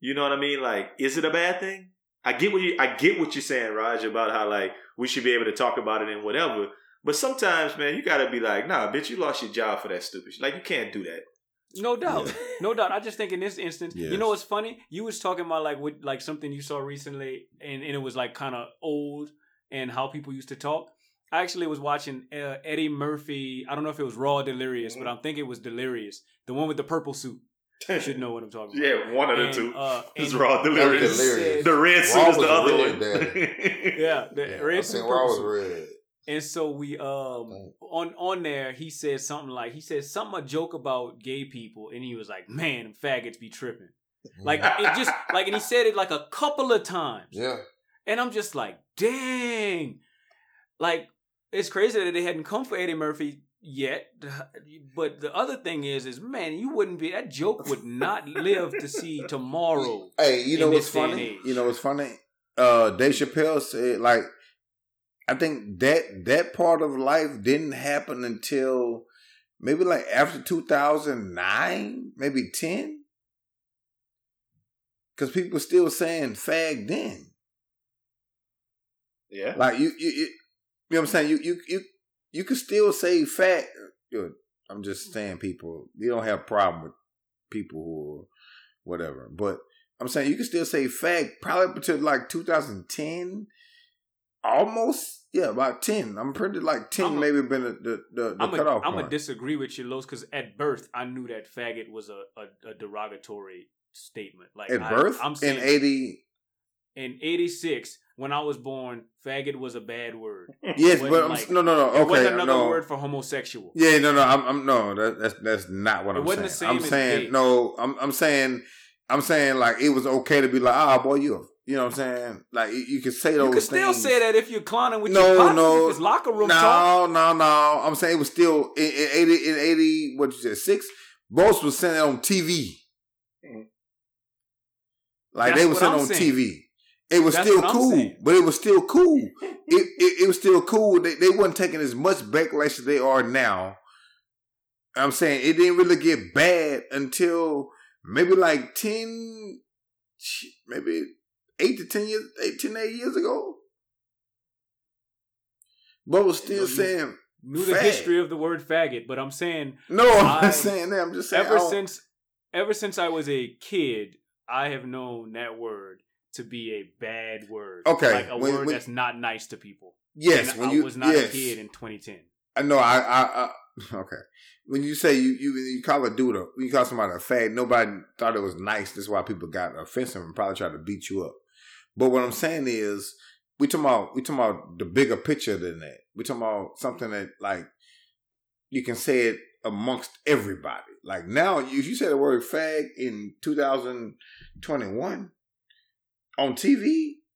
you know what I mean? Like, is it a bad thing? I get what you I get what you're saying, Raj, about how like we should be able to talk about it and whatever. But sometimes, man, you gotta be like, nah, bitch, you lost your job for that stupid shit. Like you can't do that. No doubt, Yeah. no doubt. I just think in this instance, you know Yes. what's funny? You was talking about like what like something you saw recently, and, and it was like kind of old and how people used to talk. I actually was watching uh, Eddie Murphy. I don't know if it was Raw or Delirious, but I'm thinking it was Delirious, the one with the purple suit. You should know what I'm talking about. <laughs> yeah, one of the And, two. Uh, it's raw delirious. Delirious. The red suit Raw is the other red, one. <laughs> Yeah, the Yeah, red I suit, seen purple Raw was red. And so we um on on there he said something like he said something a joke about gay people and he was like man faggots be tripping. Like <laughs> it just like and he said it like a couple of times. Yeah, and I'm just like dang. Like it's crazy that they hadn't come for Eddie Murphy yet. But the other thing is is man you wouldn't be that joke would not live to see tomorrow Hey, you know what's this day and funny? You know what's funny? Uh Dave Chappelle said like I think that that part of life didn't happen until maybe like after 2009, maybe 10. Cuz people still saying fag then. yeah. Like you you, you you know what I'm saying? You you you you could still say fag I'm just saying people you don't have a problem with people who are whatever. But I'm saying you can still say fag probably up to like 2010, almost Yeah, about ten. I'm pretty like 10 I'm a- maybe been the the, the, I'm cutoff gonna disagree with you, Los, because at birth I knew that faggot was a, a, a derogatory statement. Like At I- birth I'm saying in eighty. in '86 when I was born, faggot was a bad word. <laughs> Yes, but I'm, like- no, no, no. It Okay, wasn't another no. word for homosexual. Yeah, no, no. I'm, I'm no. That, that's that's not what It I'm wasn't saying. the I'm as saying gay. no. I'm I'm saying I'm saying like it was okay to be like, ah, boy, you. You know what I'm saying? Like you, can say those. Things. You can still things. say that if you're clowning with No, your partners, no, it's locker room no, talk. no, no. I'm saying it was still in, in eighty in eighty. What you said six? Both was it on TV. Like That's they were I'm on saying. TV. It was That's still cool, saying. but it was still cool. <laughs> it, it it was still cool. They they wasn't taking as much backlash as they are now. I'm saying it didn't really get bad until maybe like ten, maybe eight to ten years, eight, 10, eight years ago. But was still saying Knew the fag. history of the word faggot, but I'm saying no. I'm I- saying that. I'm just saying. Ever since ever since I was a kid, I have known that word to be a bad word. Okay, like a when- word when- that's not nice to people. yes, And when I you was not yes. a kid in 2010. I know. I, I, I <laughs> okay. When you say you you you call a dude a when you call somebody a fag, nobody thought it was nice. That's why people got offensive and probably tried to beat you up. But what I'm saying is, we talking about we talking about the bigger picture than that. We talking about something that like you can say it amongst everybody. Like now, if you say the word fag in 2021 on TV,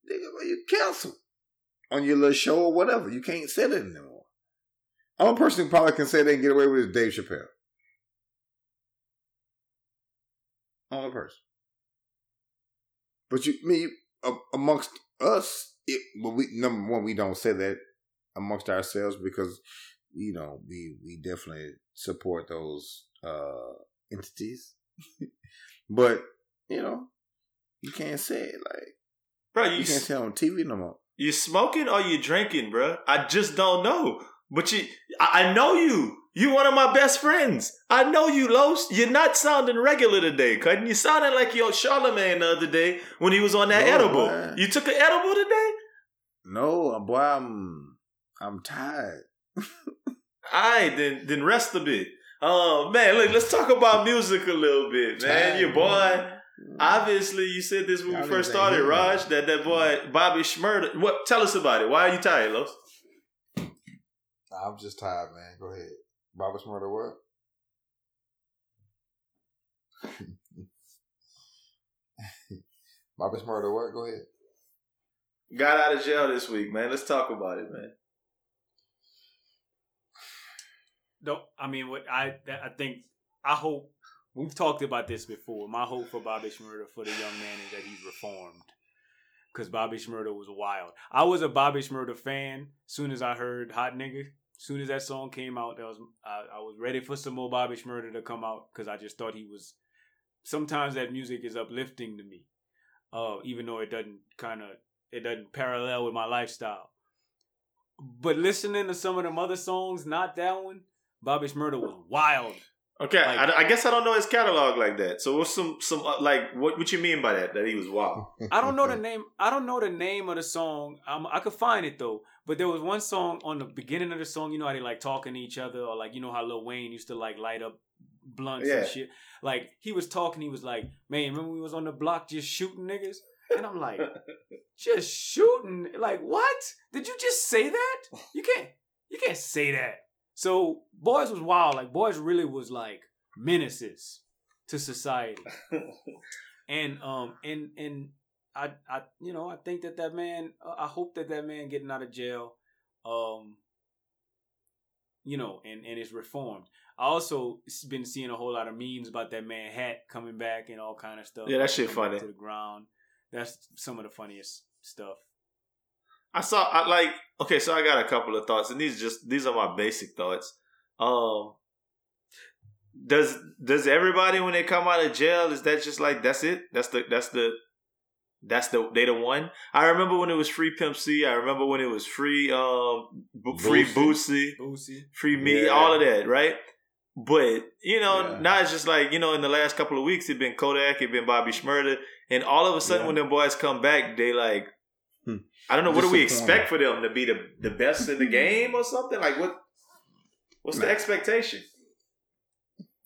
you cancel on your little show or whatever. You can't say that anymore. Only person who probably can say they can get away with it is Dave Chappelle. Only person. But you, me, a- amongst us, it, well, we number one, we don't say that amongst ourselves because you know we we definitely support those uh entities. <laughs> but you know, you can't say it like Bro, you you can't say it on TV no more. you smoking or you drinking, bro? I just don't know. But you, I, I know you. You one of my best friends. I know you, Los. You're not sounding regular today, cuz you sounded like you on Charlemagne the other day when he was on that No, edible. man. You took an edible today? No, boy, I'm I'm tired. <laughs> Alright, then then rest a bit. Oh man, look, let's talk about music a little bit, man. Tired, Your boy, man. obviously, you said this when Y'all we first started, Raj. That that boy Bobby Shmurda. What? Tell us about it. Why are you tired, Los? I'm just tired, man. Go ahead. Bobby Smurder, what? <laughs> Bobby Smurder, what? Go ahead. Got out of jail this week, man. Let's talk about it, man. No, I mean, what I that, I think I hope we've talked about this before. My hope for Bobby Shmurda for the young man is that he's reformed. Because Bobby Shmurda was wild. I was a Bobby Shmurda fan. As soon as I heard "Hot Nigga," soon as that song came out, that was I, I was ready for some more Bobby Shmurda to come out because I just thought he was. Sometimes that music is uplifting to me, uh, even though it doesn't kind of it doesn't parallel with my lifestyle. But listening to some of them other songs, not that one, Bobby Shmurda was wild. Okay, Like- I, I guess I don't know his catalog like that. So what's some some uh, like what what you mean by that? That he was wild. I don't know the <laughs> name. I don't know the name of the song. Um, I could find it though. But there was one song on the beginning of the song. You know how they like talking to each other, or like you know how Lil Wayne used to like light up blunts Yeah. and shit. Like he was talking. He was like, "Man, remember we was on the block just shooting niggas?" And I'm like, <laughs> "Just shooting? Like what? Did you just say that? You can't. You can't say that." So boys was wild. Like boys really was like menaces to society. <laughs> and um and and I I you know I think that that man uh, I hope that that man getting out of jail um you know and and is reformed. I also been seeing a whole lot of memes about that man hat coming back and all kind of stuff. Yeah, that shit funny. to the ground. That's some of the funniest stuff. I saw I like okay, so I got a couple of thoughts, and these just these are my basic thoughts. Um, does does everybody when they come out of jail is that just like that's it? That's the that's the that's the they the one. I remember when it was free Pimp C. I remember when it was free um B- free Bootsy, Boosie. free me, Yeah. all of that, right? But you know, Yeah. now it's just like you know, in the last couple of weeks, it been Kodak, it been Bobby Shmurda, and all of a sudden, Yeah. when them boys come back, they like I don't know. What do we Disappointing. expect for them to be the the best in the <laughs> game or something? Like what? What's the expectation?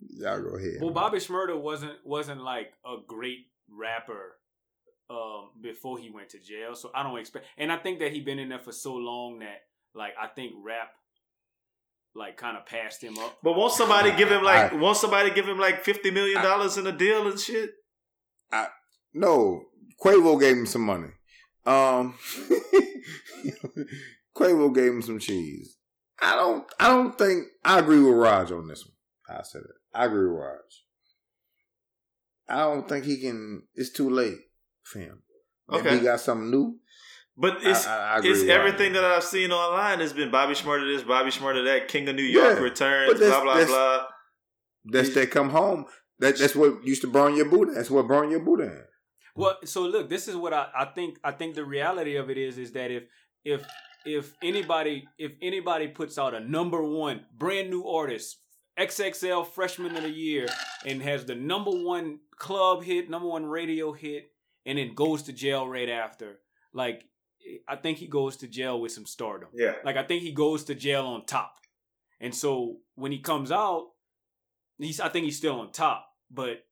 Y'all go ahead. Well, Bobby Shmurda wasn't wasn't like a great rapper um, before he went to jail, so I don't expect. And I think that he been in there for so long that like I think rap like kind of passed him up. But won't somebody give him like? I- won't somebody give him like fifty million dollars in a deal and shit? I No, Quavo gave him some money. Um, <laughs> Quavo gave him some cheese. I don't. I don't think I agree with Raj on this one. I said it. I agree with Raj. I don't think he can. It's too late for him. Maybe Okay. he got something new. But it's I, I, I it's everything Raj. that I've seen online has been Bobby Shmurda this, Bobby Shmurda that, King of New York Yeah, returns, but that's- blah blah that's- blah. That's that come home. That that's what used to burn your Buddha. That's what burned your Buddha. In. Well, so look, this is what I, I think. I think the reality of it is, is that if if if anybody if anybody puts out a number one brand new artist, XXL Freshman of the Year, and has the number one club hit, number one radio hit, and then goes to jail right after, like I think he goes to jail with some stardom. Yeah, Like I think he goes to jail on top, and so when he comes out, he's I think he's still on top. But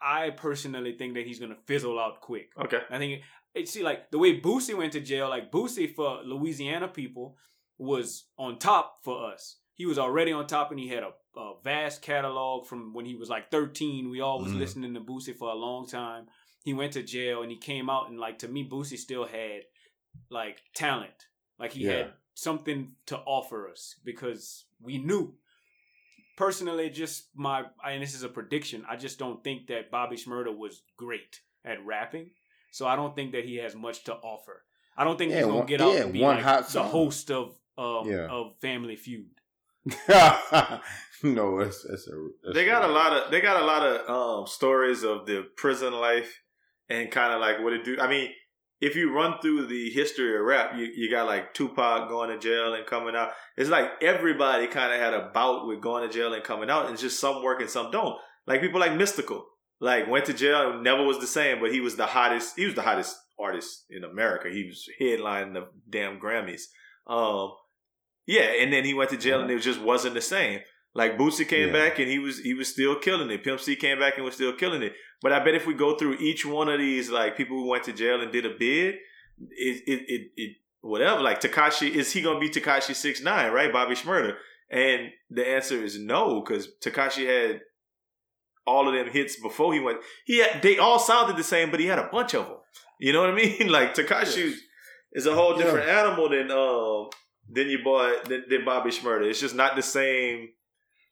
I personally think that he's gonna fizzle out quick. okay. I think it see like the way Boosie went to jail. Like Boosie for Louisiana people was on top for us. He was already on top, and he had a, a vast catalog from when he was like thirteen. We all was Mhm. listening to Boosie for a long time. He went to jail, and he came out, and like to me, Boosie still had like talent. Like he Yeah. had something to offer us because we knew. Personally, just my and this is a prediction. I just don't think that Bobby Shmurda was great at rapping, so I don't think that he has much to offer. I don't think Yeah, he's gonna one- get out yeah, and be one like hot the song. host of um Yeah. of Family Feud. <laughs> no, that's that's a. That's They got a lot of they got a lot of um, stories of the prison life and kind of like what it do. I mean, if you run through the history of rap, you, you got like Tupac going to jail and coming out. It's like everybody kind of had a bout with going to jail and coming out, and just some work and some don't. Like people like Mystikal, like went to jail and never was the same, but he was the hottest. He was the hottest artist in America. He was headlining the damn Grammys. Um, yeah, and then he went to jail and it just wasn't the same. Like Boosie came Yeah. back and he was he was still killing it. Pimp C came back and was still killing it. But I bet if we go through each one of these like people who went to jail and did a bid, it it it, it whatever. Like Tekashi, is he gonna be Tekashi six nine, right? Bobby Shmurda. And the answer is no, because Tekashi had all of them hits before he went. He had, they all sounded the same, but he had a bunch of them. You know what I mean? <laughs> Like Tekashi is a whole different animal than um than your boy than, than Bobby Shmurda. It's just not the same,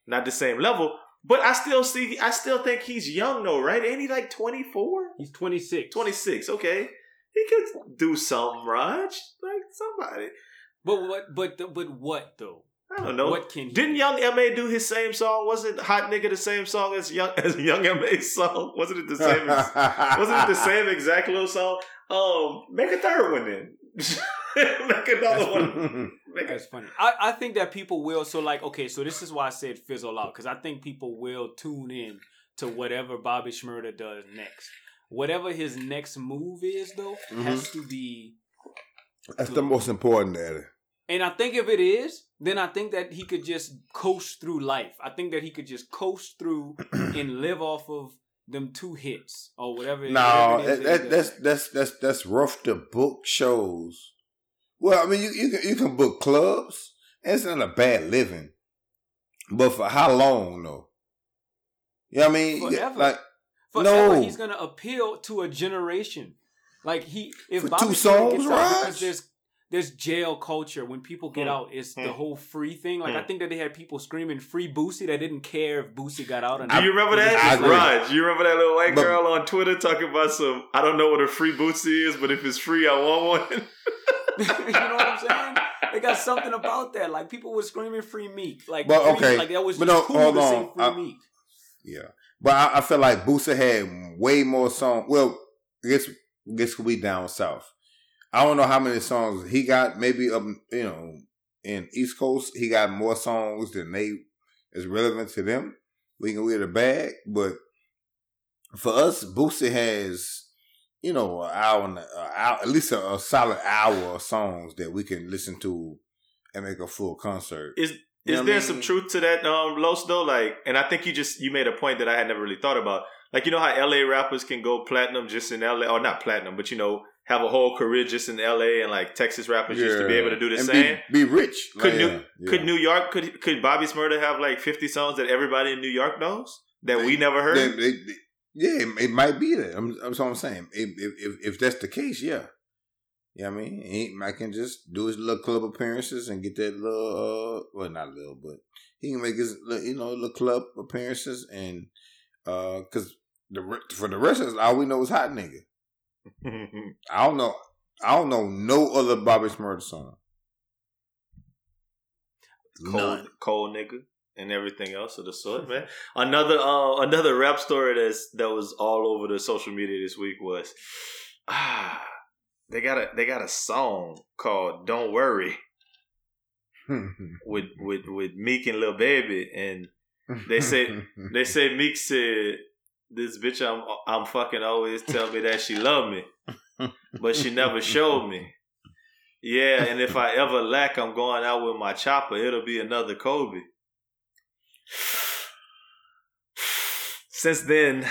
not the same level. But I still see, I still think he's young though, right? Ain't he like 24? He's twenty six. 26, okay. He could do something, Raj. Like somebody. But what? But but what though? I don't know. What can he Didn't do? Young M.A do his same song? Wasn't Hot Nigga the same song as Young <laughs> as Young M.A's song? Wasn't it the same? as, <laughs> wasn't it the same exact little song? Um, make a third one then. <laughs> <laughs> make another one. <laughs> Make That's funny. I, I think that people will. So like, okay, so this is why I said fizzle out because I think people will tune in to whatever Bobby Shmurda does next. Whatever his next move is, though, Mm-hmm. has to be. That's the most important, Eddie. And I think if it is, then I think that he could just coast through life. I think that he could just coast through <clears throat> and live off of them two hits or whatever. No, whatever that that, that's that's that's that's rough The book shows. Well, I mean, you you can, you can book clubs. It's not a bad living, but for how long though? You know what I mean? You get- Forever. Like Forever, No. he's gonna appeal to a generation. Like he, if For Bobby two songs, gets out, because there's there's jail culture when people get Hmm. out. It's the Hmm. whole free thing. Like I Hmm. think that they had people screaming "free Boosie" that didn't care if Boosie got out or not. Do you remember that? I was agree. like, Raj, you remember that little white But- girl on Twitter talking about some, I don't know what a free bootsy is, but if it's free, I want one. <laughs> <laughs> you know what I'm saying? They got something about that. Like people were screaming "free Meek." Like, But, free, okay. like that was But just no, cool hold on. "free I- Meek." yeah, but I, I feel like Boosie had way more songs. Well, I guess I guess we down south. I don't know how many songs he got. Maybe up, you know, in East Coast, he got more songs than they is relevant to them. We can wear the bag, but for us, Boosie has, you know, an hour, and a, a hour at least a, a solid hour of songs that we can listen to and make a full concert. Is You know is I there mean? some truth to that, um, Los? Though, like, and I think you just you made a point that I had never really thought about. Like, you know how LA rappers can go platinum just in LA, or not platinum, but you know, have a whole career just in LA, and like Texas rappers used to be able to do the And same. Be, be rich. Could Like, New yeah, yeah. could New York could could Bobby Smurda have like fifty songs that everybody in New York knows that we never heard? They- they- they- yeah, it, it might be that. I'm, that's what I'm saying. If, if if if that's the case, yeah. Yeah, I mean, he Mike can just do his little club appearances and get that little, uh, well, not little, but he can make his, you know, little club appearances and, uh, cause the for the rest of us, all we know is hot nigga. <laughs> I don't know, I don't know no other Bobby Smurda song. cold, cold nigga, and everything else of the sort, man. Another uh, another rap story that's that was all over the social media this week was ah <sighs> they got a they got a song called "Don't Worry" with <laughs> with with Meek and Lil Baby, and They say- they say Meek said this bitch I'm I'm fucking always tell me that she love me, but she never showed me. Yeah, and if I ever lack, I'm going out with my chopper. It'll be another Kobe. Since then,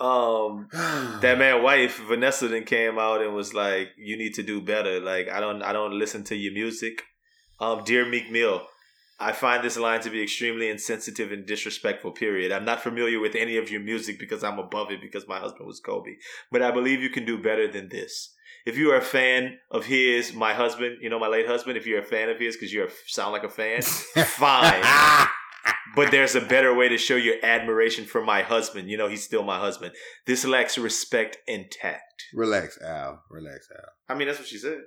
um, that man wife Vanessa then came out and was like, "You need to do better. Like I don't I don't listen to your music." Um, dear Meek Mill, I find this line to be extremely insensitive and disrespectful. Period. I'm not familiar with any of your music because I'm above it because my husband was Kobe, but I believe you can do better than this. If you are a fan of his, my husband, you know my late husband. If you're a fan of his because you sound like a fan, <laughs> fine. But there's a better way to show your admiration for my husband. You know, he's still my husband. This lacks respect and tact. Relax, Al. Relax, Al. I mean, that's what she said.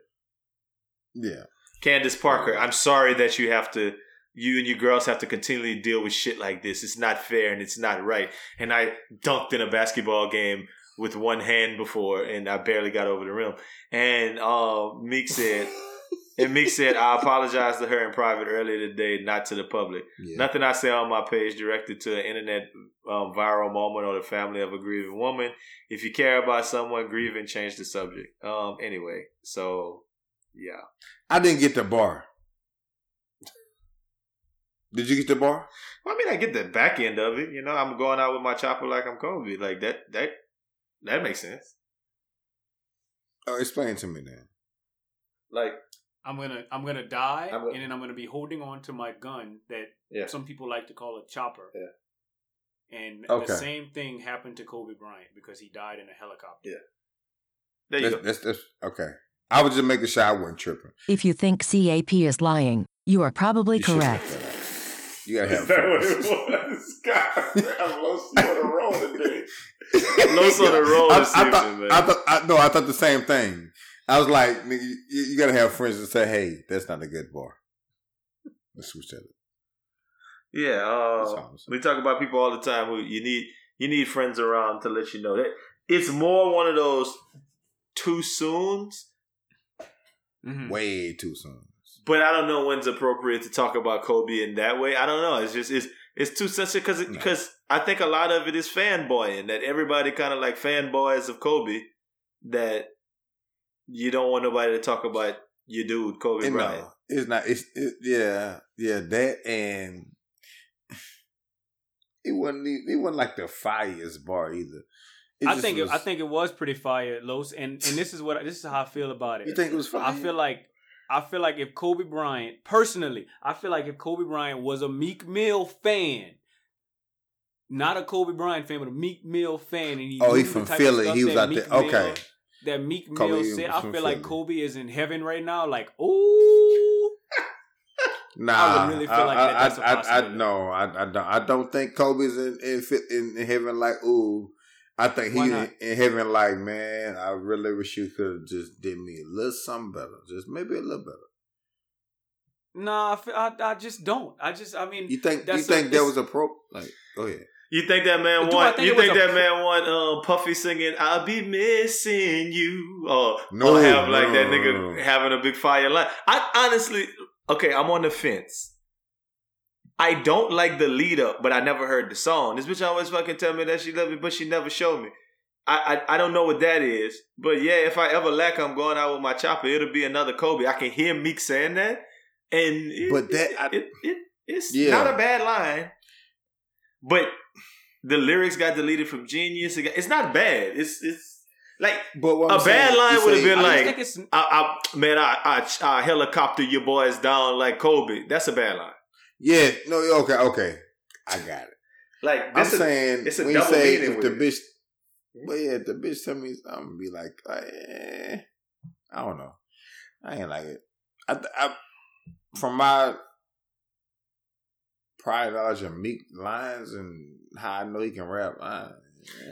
Yeah. Candace Parker, I'm sorry that you have to, you and your girls have to continually deal with shit like this. It's not fair and it's not right. And I dunked in a basketball game with one hand before and I barely got over the rim. And uh, Meek said, <laughs> and Meek said, I apologized to her in private earlier today, not to the public. Yeah. Nothing I say on my page directed to an internet um, viral moment or the family of a grieving woman. If you care about someone grieving, change the subject. Um. Anyway, so yeah. I didn't get the bar. Did you get the bar? Well, I mean, I get the back end of it. You know, I'm going out with my chopper like I'm Kobe. Like that. That that makes sense. Oh, explain to me then. Like I'm gonna I'm gonna die, I'm gonna- and then I'm gonna be holding on to my gun that yeah. some people like to call a chopper. Yeah. And Okay. the same thing happened to Kobe Bryant because he died in a helicopter. Yeah. There you That's, go. that's, that's okay. I was just making sure I wasn't tripping. If you think CAP is lying, you are probably You correct. look that up. You gotta <laughs> have Is that what it was? <laughs> God, I'm lost on the roll today. Lost on the roll I, this I evening, thought, man. I thought, I, no, I thought the same thing. I was like, you, you gotta have friends that say, "Hey, that's not a good bar." Let's switch that. up. Yeah, uh, all I'm saying. we talk about people all the time who you need you need friends around to let you know that it's more one of those too soon's, Mhm. Way too soon. but I don't know when's appropriate to talk about Kobe in that way. I don't know. It's just it's it's too sensitive because No. because I think a lot of it is fanboying that everybody kind of like fanboys of Kobe that you don't want nobody to talk about your dude Kobe And Bryant. no, it's not. It's it, yeah, yeah. That and it wasn't. It wasn't like the fireest bar either. It I just think it, was- I think it was pretty fire, Los, and and this is what this is how I feel about it. you think it was fire. I feel like I feel like if Kobe Bryant, personally, I feel like if Kobe Bryant was a Meek Mill fan, not a Kobe Bryant fan, but a Meek Mill fan, and he Oh, he from Philly. He was out Meek there. Mill- Okay. That Meek Mill said, I feel like Kobe is in heaven right now. Like, ooh, <laughs> Nah, I would really feel like that that's a I, I, I, possibility. no, I, I don't. I don't think Kobe's in in, in, in heaven like ooh. I think he's in, in heaven like man. I really wish you could have just did me a little something better, just maybe a little better. nah, I, I, I just don't. I just, I mean, You think you think there was a pro? Like, go ahead. You think that man Do want? you think that pr- man want um, Puffy singing "I'll be missing you" or No, or have like no, that nigga no, no. having a big fire line? I honestly, okay, I'm on the fence. I don't like the lead up, but I never heard the song. This bitch always fucking tell me that she love me, but she never showed me. I, I I don't know what that is, but yeah, if I ever lack, I'm going out with my chopper. It'll be another Kobe. I can hear Meek saying that, and it, But that- it, I- it, it it's Yeah. not a bad line, but the lyrics got deleted from Genius. It got- It's not bad. It's it's like But A I'm saying, bad line would've been I like- I, I man, I, I I helicopter your boys down like Kobe. That's a bad line. yeah, no, okay, okay, I got it. Like I'm this is, saying it's a when you double say meaning if the with bitch, but yeah, if the bitch tell me, I'm gonna be like, eh, I don't know, I ain't like it. I, I from my prior knowledge of Meek lines and how I know he can rap. I,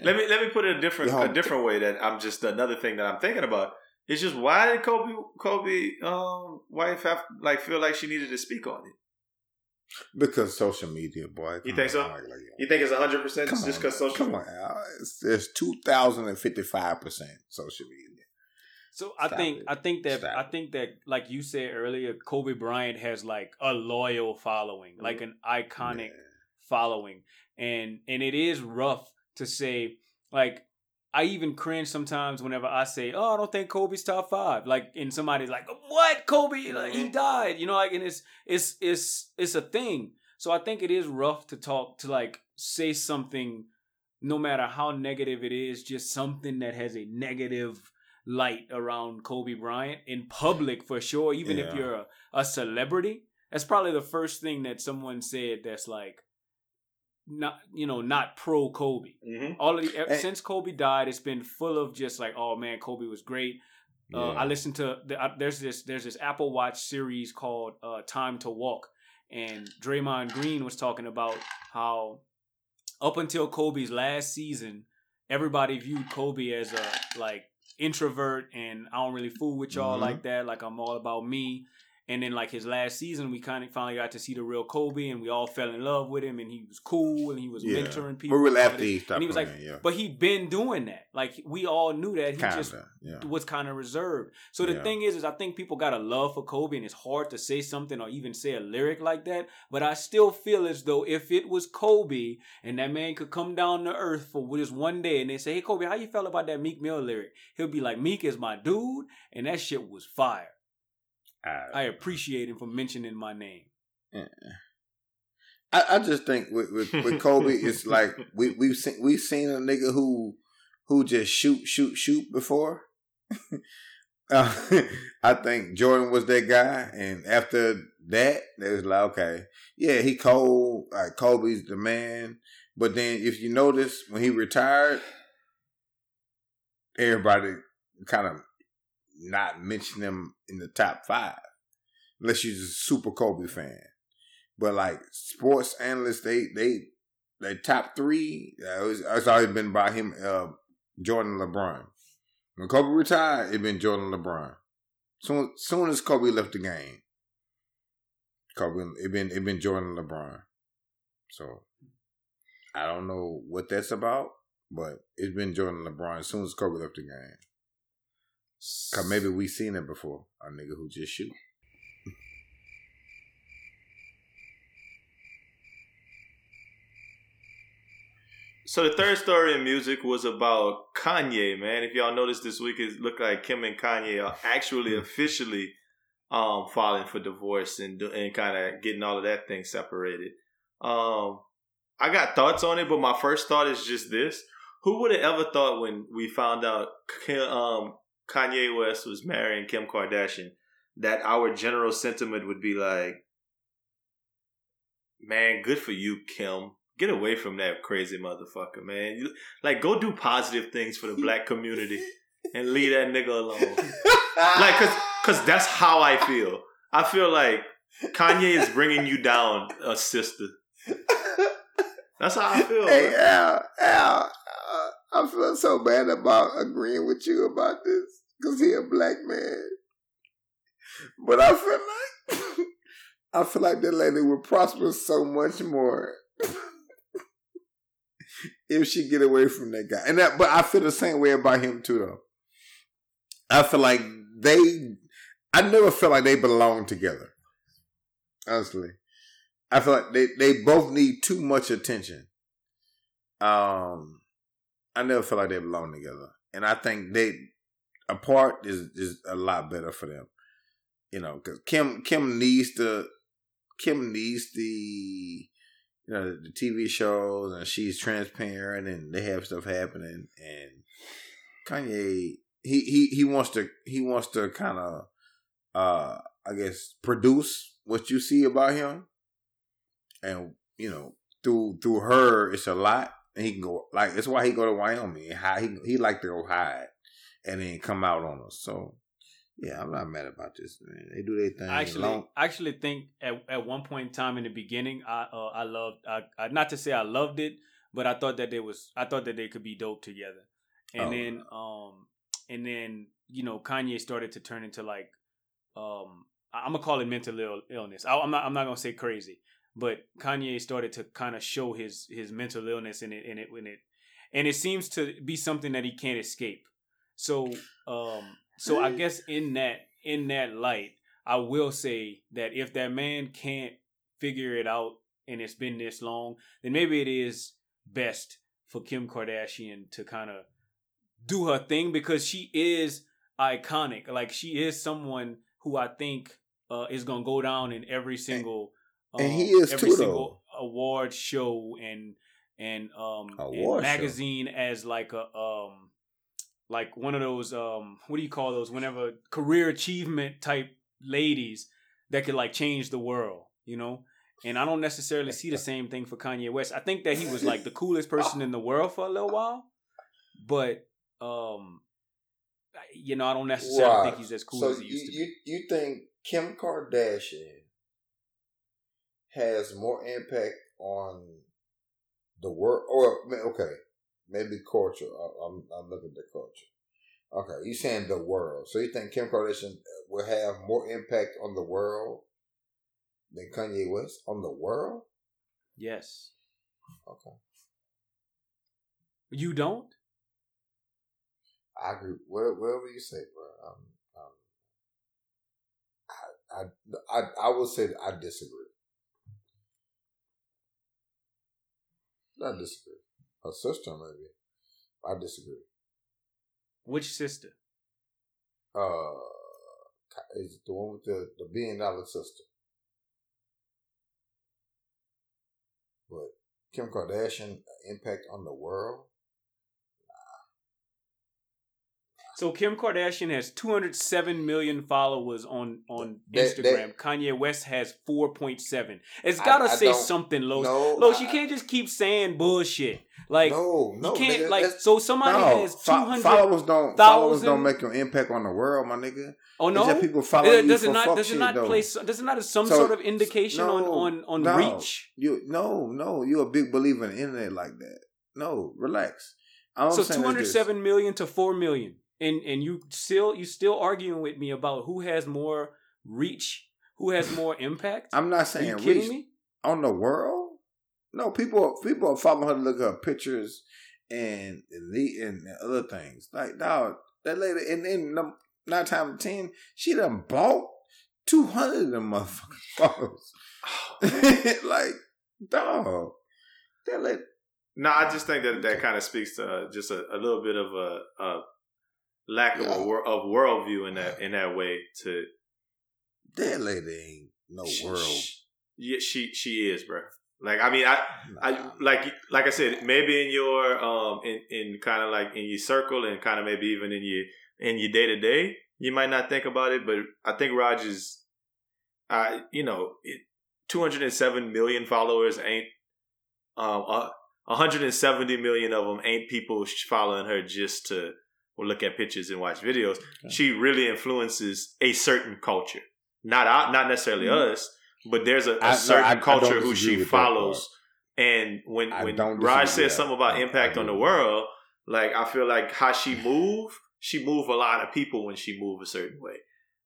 Let me let me put it a different Yeah. a different way. That I'm just another thing that I'm thinking about. It's just why did Kobe Kobe um wife have like feel like she needed to speak on it? because social media, boy. You think so? like- like- You think it's 100 percent just because social? Come on. It's, two thousand and fifty five percent social media. So I Stop think it. I think that Stop I think that like you said earlier, Kobe Bryant has like a loyal following, like an iconic Yeah. following, and and it is rough to say like. I even cringe sometimes whenever I say, "Oh, I don't think Kobe's top five. Like, and somebody's like, "What? Kobe? Like, he died?" You know, like, and it's it's it's it's a thing. So I think it is rough to talk to like say something, no matter how negative it is, just something that has a negative light around Kobe Bryant in public for sure. Even if you're a, a celebrity, that's probably the first thing that someone said that's like not you know not pro Kobe. hmm All of the, And- since Kobe died, it's been full of just like oh man, Kobe was great. Uh, I listened to the, uh, there's this there's this Apple Watch series called uh, Time to Walk, and Draymond Green was talking about how up until Kobe's last season, everybody viewed Kobe as a like introvert and I don't really fool with y'all Mhm. like that. Like I'm all about me. And then like his last season, we kind of finally got to see the real Kobe, and we all fell in love with him, and he was cool, and he was Yeah. mentoring people. But really and after he stopped and he was like, yeah. but he'd been doing that. Like we all knew that. He Kinda, just yeah. was kind of reserved. So the thing is, is I think people got a love for Kobe, and it's hard to say something or even say a lyric like that. But I still feel as though if it was Kobe and that man could come down to earth for just one day, and they say, "Hey Kobe, how you felt about that Meek Mill lyric?" He'll be like, "Meek is my dude, and that shit was fire. I appreciate him for mentioning my name." I, I just think with, with, with Kobe, it's <laughs> like we we've seen we've seen a nigga who who just shoot shoot shoot before. <laughs> uh, <laughs> I think Jordan was that guy, and after that, it was like okay, yeah, he cold. Like Kobe's the man. But then, if you notice, when he retired, everybody kind of not mention him in the top five, unless you're a super Kobe fan. But like sports analysts, they they they top three. Uh, it's, it's always been by him, uh, Jordan, LeBron. When Kobe retired, it been Jordan, LeBron. Soon soon as Kobe left the game, Kobe it been it been Jordan, LeBron. So I don't know what that's about, but it's been Jordan, LeBron. As soon as Kobe left the game, cause maybe we seen it before. A nigga who just shoot. So the third story in music was about Kanye, man. If y'all noticed this week, it looked like Kim and Kanye are actually officially um, filing for divorce and and kind of getting all of that thing separated. Um, I got thoughts on it, but my first thought is just this: Who would have ever thought when we found out Kim, um, Kanye West was marrying Kim Kardashian that our general sentiment would be like, "Man, good for you, Kim." Get away from that crazy motherfucker, man. You, like, go do positive things for the black community and leave that nigga alone. Like, cause, cause that's how I feel. I feel like Kanye is bringing you down, a sister. That's how I feel. Hey man. Al, Al, uh, I feel so bad about agreeing with you about this because he a black man. But I feel like <laughs> I feel like that lady would prosper so much more <laughs> if she get away from that guy. And that, but I feel the same way about him too, though. I feel like they, I never felt like they belong together. Honestly. I feel like they, they both need too much attention. Um, I never felt like they belong together, and I think they apart is is a lot better for them. You know, because Kim Kim needs to Kim needs the you know the TV shows, and she's transparent, and they have stuff happening, and Kanye he he he wants to he wants to kind of uh I guess produce what you see about him, and you know through through her it's a lot, he can go like that's why he go to Wyoming hide. He he like to go hide, and then come out on us. So yeah, I'm not mad about this man. They do their thing. I actually, Long- I actually think at, at one point in time in the beginning, I uh, I loved I, I not to say I loved it, but I thought that they was I thought that they could be dope together, and Oh. then um and then you know Kanye started to turn into like um I'm gonna call it mental Ill- illness. I, I'm not I'm not gonna say crazy, but Kanye started to kind of show his his mental illness in it in it in it, and it seems to be something that he can't escape. So um so I guess in that in that light, I will say that if that man can't figure it out and it's been this long, then maybe it is best for Kim Kardashian to kind of do her thing because she is iconic. Like she is someone who I think uh, is gonna go down in every single um, and he is every too, single award show and and um and Award show. magazine as like a um like one of those um what do you call those? Whenever career achievement type ladies that could like change the world you know? And i don't necessarily see the <laughs> same thing for kanye west. I think that he was like the coolest person in the world for a little while but um you know i don't necessarily think he's as cool so as he used you, to be. you you think Kim Kardashian has more impact on the world, or okay, maybe culture? I'm I'm looking at the culture. Okay, you saying the world? So you think Kim Kardashian will have more impact on the world than Kanye West on the world? yes Okay, you don't I agree. Wherever you say, bro. Um, um, I, I, I, I would say that I disagree. I disagree. Her sister, maybe. I disagree. which sister Uh, is it the one with the, the billion dollar sister? But Kim Kardashian impact on the world? So Kim Kardashian has 207 million followers on on That- Instagram. Kanye West has 4.7. It's gotta I say something, Los. no, Los, I- you can't just keep saying bullshit. Like no, no, you can't nigga, like so somebody no, has fo- 200 followers don't followers don't make an impact on the world, my nigga. Oh no. just people follow Uh, you does it not does it not though. place does it not have some So- sort of indication on no, on on no. reach? You no, no, you're a big believer in the internet like that. No, relax. So I'm saying is this. 207 million to 4 million. And and you still you still arguing with me about who has more reach, who has <laughs> more impact? I'm not Are saying you kidding reach me? on the world. No, people people are following her to look at her pictures and and, the, and other things. Like dog, that lady and then num- nine times ten, she done bought two hundred of them motherfucking <laughs> photos. <laughs> like dog, that lady. No, I just think that that kind of speaks to uh, just a, a little bit of a, a lack of a wor- of worldview in that in that way. To That lady ain't no Sh- world. sh- Yeah, she she is, bro. Like I mean, I I like like I said, maybe in your um in in kind of like in your circle and kind of maybe even in your in your day to day, you might not think about it, but I think Rogers, I you know, two hundred and seven million followers ain't um uh, 170 million of them ain't people following her just to or look at pictures and watch videos. She really influences a certain culture, not out, not necessarily us, but there's a, a Mm-hmm. No, certain I- I culture don't who she follows. And when I when Raj says something about I- I impact on the world, like I feel like how she move, she move a lot of people when she move a certain way.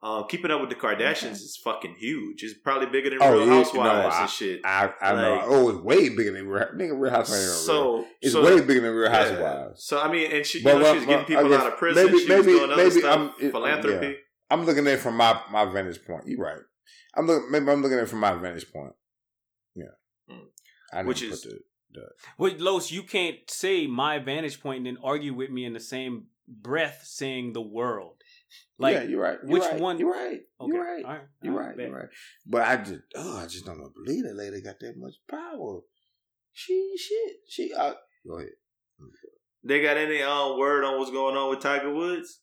Um, keeping up with the Kardashians is fucking huge. It's probably bigger than Oh, Real yeah, no, Housewives I- and shit. I I Like- know. Oh, it's way bigger than Real nigga. Real Housewives. ain't real. So it's so, way bigger than Real yeah. Housewives. So I mean, and she, you But know, what- she was getting what- people I guess out of prison. maybe- she maybe- was doing other maybe stuff, I'm- it- philanthropy. yeah. I'm looking at it from my my vantage point. You're right. I'm looking. Maybe I'm looking at it from my vantage point. Yeah. Mm. I didn't Which put is- the- Wait, Los, you can't say my vantage point and then argue with me in the same breath saying the world. Like, yeah, you're right. You're which right. one- You're right. okay, You're right. all right, You're all right. bet. You're right. But I just, oh, I just don't believe that lady got that much power. She shit. She. Uh, go ahead. They got any um word on what's going on with Tiger Woods?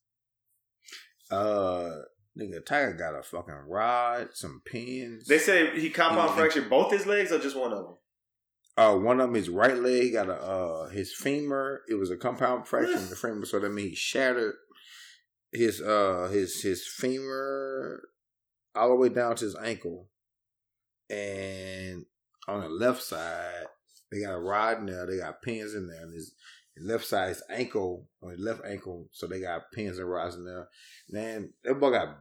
Uh, nigga, Tiger got a fucking rod, some pins. They say he compound Mhm. fractured both his legs or just one of them. Uh, one of them, his right leg got a uh his femur. It was a compound fracture in the femur, so that means he shattered his uh his his femur all the way down to his ankle, and on the left side they got a rod in there. They got pins in there, and his, left side his ankle on his left ankle, so they got pins and rods in there. Man, that boy got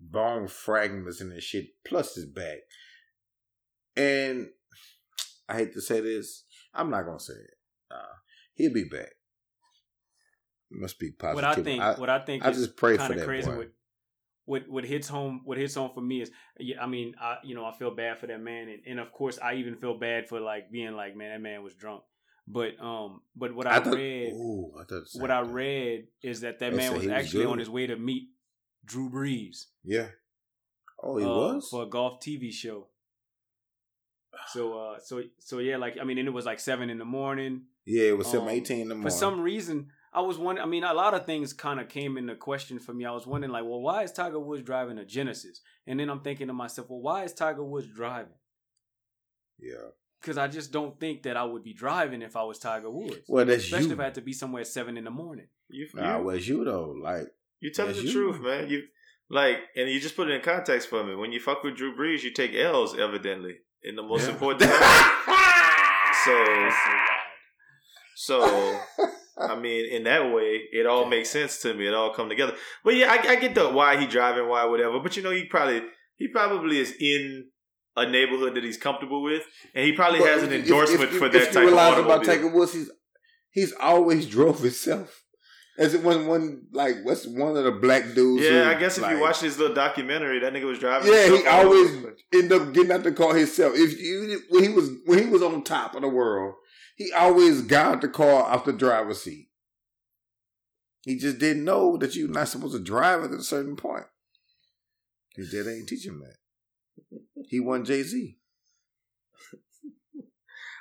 bone fragments in this shit, plus his back, and. I hate to say this. I'm not gonna say it. Uh, he'll be back. Must be positive. what I think, what I think I is just pray for kind of that crazy. boy. What, what what hits home? What hits home for me is, I mean, I you know I feel bad for that man, and, and of course I even feel bad for like being like, man, that man was drunk. But um, but what I, I thought, read, ooh, I what I read is that that They man was actually on his way to meet Drew Brees. Yeah. Oh, he uh, was. for a golf TV show. So uh so so yeah, like I mean, and it was like seven in the morning. yeah, it was seven um, eighteen in the morning. For some reason, I was wondering. I mean, a lot of things kind of came into question for me. I was wondering, like, well, why is Tiger Woods driving a Genesis? And then I'm thinking to myself, well, why is Tiger Woods driving? yeah. Because I just don't think that I would be driving if I was Tiger Woods. Well, that's Especially you. if I had to be somewhere at seven in the morning. You, Nah, you, well, it's you though. Like, you telling that's the you. truth, man. You like, and you just put it in context for me. When you fuck with Drew Brees, you take L's, evidently, in the most Yeah. important. <laughs> time. <laughs> so, so I <laughs> mean, in that way, it all makes sense to me. It all come together. But yeah, I, I get the why he driving, why whatever. But you know, he probably he probably is in a neighborhood that he's comfortable with, and he probably has an if- if- endorsement if, for if that you type of realize automobile. about Tiger Woods, he's he's always <laughs> drove himself. As it was one like what's one of the black dudes? yeah, who, I guess if you watch this little documentary, that nigga was driving. Yeah, he himself all over always end up getting out the car himself. If you when he was when he was on top of the world, he always got the car off the driver's seat. He just didn't know that you're not supposed to drive at a certain point. His dad ain't teach him that. He won Jay Z. <laughs>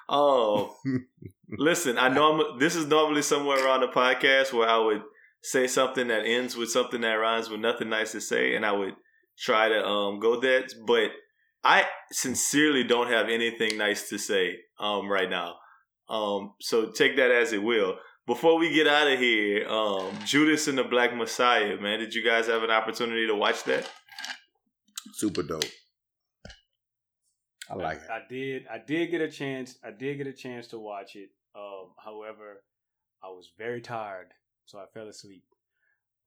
Oh, listen, I know this is normally somewhere around the podcast where I would say something that ends with something that rhymes with nothing nice to say, and I would try to um go that. But I sincerely don't have anything nice to say um right now. Um, so take that as it will. Before we get out of here, um, Judas and the Black Messiah, man, did you guys have an opportunity to watch that? Super dope. I like it. I did. I did get a chance. I did get a chance to watch it. Um, however, I was very tired, so I fell asleep.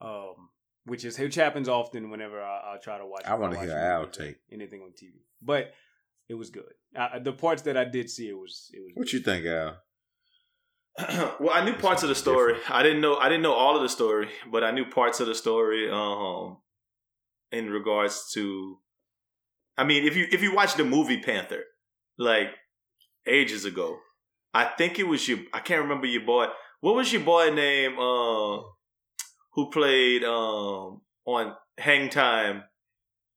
Um, which is which happens often whenever I, I try to watch. I wanna hear a Al take. anything on TV, but it was good. Uh, the parts that I did see, it was it was. What you think, Al? <clears throat> well, I knew parts of the story. I didn't know I didn't know all of the story, but I knew parts of the story um in regards to I mean, if you if you watch the movie Panther like ages ago, I think it was your I can't remember your boy. What was your boy name uh who played um on Hang Time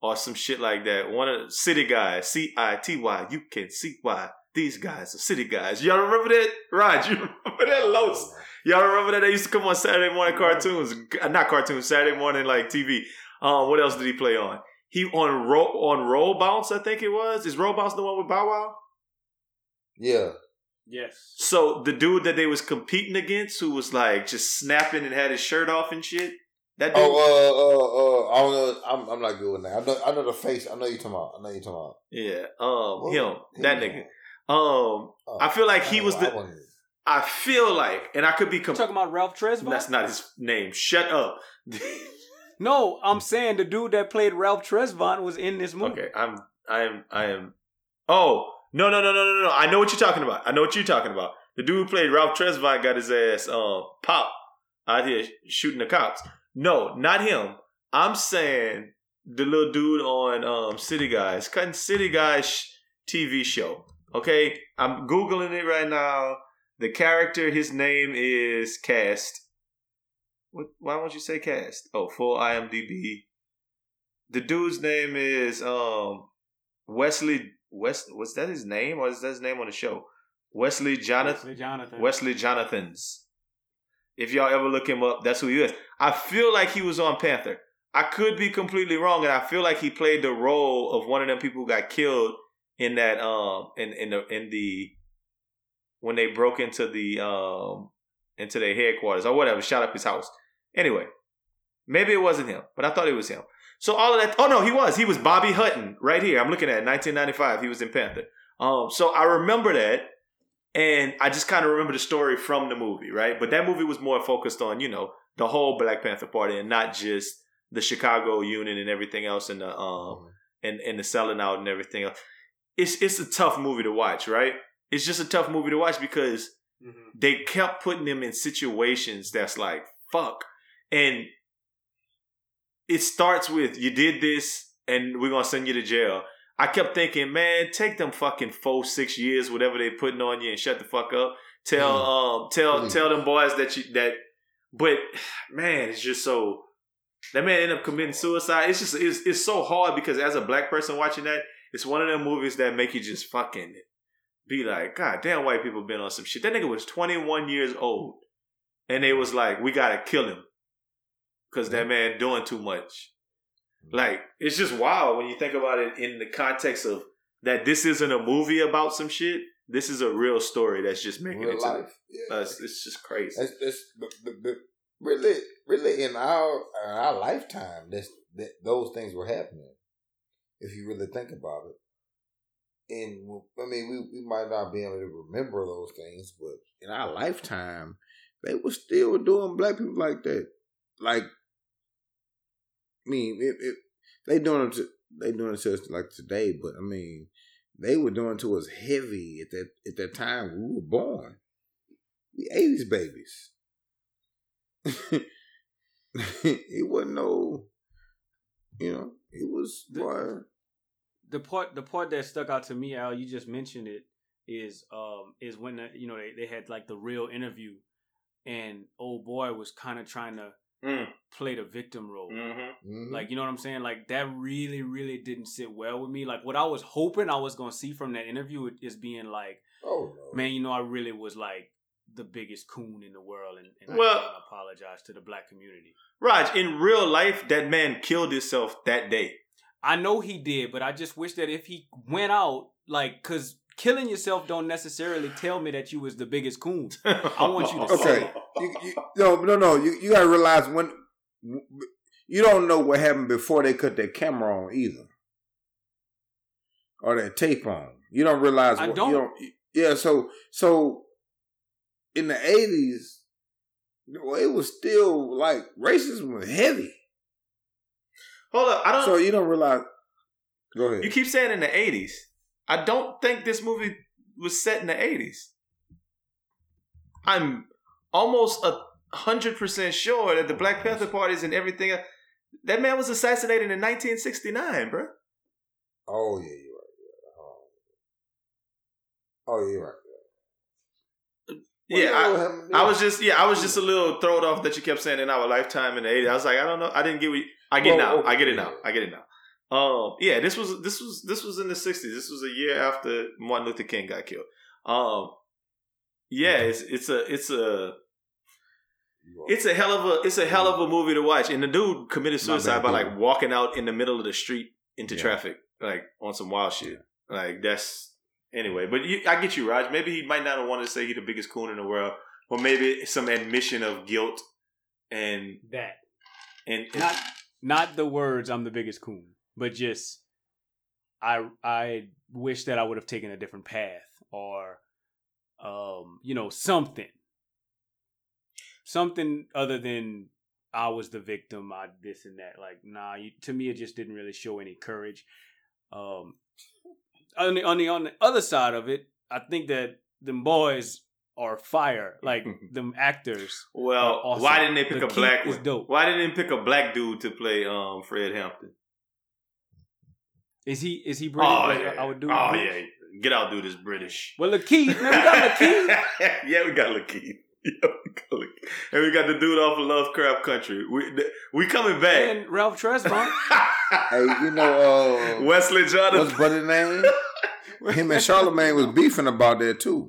or some shit like that. One of the city guys, C I T Y. You can see why these guys are city guys. Y'all remember that? Rod, you <laughs> remember that? Los. Y'all remember that? They used to come on Saturday morning cartoons. Uh, Not cartoons, Saturday morning like TV. Um, what else did he play on? He on roll on roll bounce, I think it was. Is roll bounce the one with Bow Wow? Yeah. Yes. So the dude that they was competing against, who was like just snapping and had his shirt off and shit. That dude, Oh, uh, uh, uh, I don't know. I'm, I'm not good with that. I know, I know the face. I know you talking about. I know you talking about. yeah, um, Whoa. him, that nigga. Um, Oh, I feel like he was know, I the. I feel like, and I could be. You Com- talking about Ralph Tresvant? that's not his name. Shut up. <laughs> No, I'm saying the dude that played Ralph Tresvant was in this movie. Okay, I'm I am I am Oh, no no no no no no. I know what you're talking about. I know what you're talking about. The dude who played Ralph Tresvant got his ass um pop out here shooting the cops. No, not him. I'm saying the little dude on um City Guys, cutting City Guys TV show Okay, I'm googling it right now. The character, his name is Cast. What? Why won't you say Cast? Oh, full IMDb. The dude's name is um Wesley West. Was that his name or is that his name on the show? Wesley Jonathan. Wesley Jonathan. Wesley Jonathans. If y'all ever look him up, that's who he is. I feel like he was on Panther. I could be completely wrong, and I feel like he played the role of one of them people who got killed in that um in in the in the when they broke into the um into their headquarters or whatever, shot up his house. Anyway, maybe it wasn't him, but I thought it was him. So all of that. Oh no, he was. He was Bobby Hutton right here. I'm looking at it, 1995. He was in Panther. Um, so I remember that, and I just kind of remember the story from the movie, right? But that movie was more focused on you know the whole Black Panther Party and not just the Chicago Union and everything else and the um and and the selling out and everything else. It's it's a tough movie to watch, right? It's just a tough movie to watch because Mhm. they kept putting them in situations that's like fuck and it starts with you did this and we're gonna send you to jail i kept thinking man take them fucking four six years whatever they're putting on you and shut the fuck up tell um tell Please. tell them boys that you that but <sighs> man it's just so that man ended up committing suicide it's just it's, it's so hard because as a black person watching that it's one of them movies that make you just fucking be like, God damn, white people been on some shit. That nigga was 21 years old. And they was like, we gotta kill him. Cause that mm-hmm. man doing too much. Mm-hmm. Like, it's just wild when you think about it in the context of that this isn't a movie about some shit. This is a real story that's just making Real it to life. Yeah. us. It's just crazy. That's, that's the, the, the, really, really in our in our lifetime, this that those things were happening. If you really think about it, and I mean, we we might not be able to remember those things, but in our lifetime, they were still doing black people like that. Like, I mean, it, it, they doing it to they doing it to us like today, but I mean, they were doing to us heavy at that at that time we were born. We eighties babies. <laughs> it wasn't no, you know, it was The- boy. the part the part that stuck out to me, Al, you just mentioned it, is um is when the, you know they, they had like the real interview, and old boy was kind of trying to Mm. play the victim role. Mm-hmm. Mhm. Like you know what I'm saying? Like that really really didn't sit well with me. Like what I was hoping I was gonna see from that interview is being like, oh no, man, you know, I really was like the biggest coon in the world, and, and Well- I want to apologize to the black community. Raj, in real life, that man killed himself that day. I know he did, but I just wish that if he went out, like, cause killing yourself don't necessarily tell me that you was the biggest coon. I want you to <laughs> Okay. you, you, no, no, no. You you gotta realize when you don't know what happened before they cut that camera on either, or that tape on. You don't realize. I don't. You don't. Yeah. So so in the eighties, it was still like racism was heavy. Hold up, I don't. So you don't realize. Go ahead. You keep saying in the 80s. I don't think this movie was set in the 80s. I'm almost a hundred percent sure that the Black Panther parties and everything. That man was assassinated in 1969, bro. oh yeah, you're right. You're right. Oh, yeah, oh, you're right. Well, Yeah, I, happened I was just yeah, I was just a little thrown off that you kept saying in our lifetime in the 80s. I was like, I don't know, I didn't get what you, I get Well, now. I get it now. I get it now. Um, yeah, this was this was this was in the 60s. This was a year after Martin Luther King got killed. Um, yeah, it's it's a it's a It's a hell of a it's a hell of a movie to watch. And the dude committed suicide by like walking out in the middle of the street into Yeah. traffic, like on some wild shit. Like that's anyway. But you, I get you, Raj. Maybe he might not have wanted to say he's the biggest coon in the world, or maybe some admission of guilt and That and not not the words "I'm the biggest coon," but just I I wish that I would have taken a different path or um you know something something other than I was the victim I this and that like nah you, to me it just didn't really show any courage um on the, on the on the other side of it I think that them boys are fire <laughs> like them actors well, are awesome. why didn't they pick The a black is dope. Why didn't they pick a black dude to play um Fred Hampton? is he is he brilliant Oh like yeah, I would do Oh yeah, get out, dude is British. Well, Lakeith, man, we got Lakeith. <laughs> yeah, we got Lakeith. Yeah, we got Lakeith. <laughs> And we got the dude off of Lovecraft Country. We we coming back. and Ralph Tresvant. <laughs> Hey, you know, uh, Wesley what's Jonathan. buddy name? <laughs> Him and Charlemagne was beefing about that too.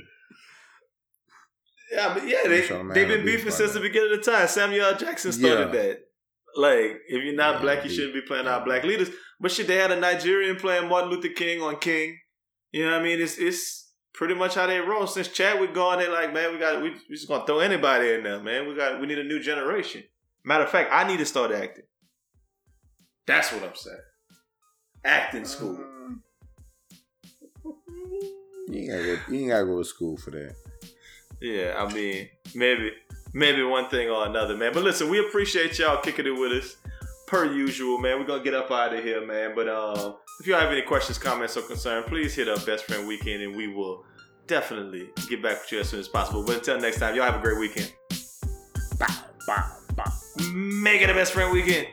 Yeah, but yeah, they they've been a beef beefing since that. the beginning of the time. Samuel Jackson started Yeah. that. Like, if you're not Yeah, black, you shouldn't be playing our black leaders. But shit, they had a Nigerian playing Martin Luther King on King. You know what I mean? It's it's pretty much how they roll. Since Chadwick gone, they like, man, we got we, we just gonna throw anybody in there, man. We got we need a new generation. Matter of fact, I need to start acting. That's what I'm saying. Acting school. You ain't gotta go. You ain't gotta go to school for that. Yeah, I mean, maybe maybe one thing or another, man. But listen, we appreciate y'all kicking it with us. Per usual, man. We're gonna get up out of here, man. But um, if y'all have any questions, comments, or concern, please hit up Best Friend Weekend and we will definitely get back with you as soon as possible. But until next time, y'all have a great weekend. Bow, bow, bow. Make it a Best Friend Weekend.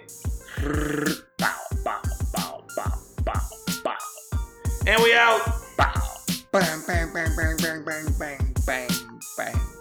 Bow, bow, bow, bow, bow, bow, And we out. bow. Bang, bang, bang, bang, bang, bang, bang, bang.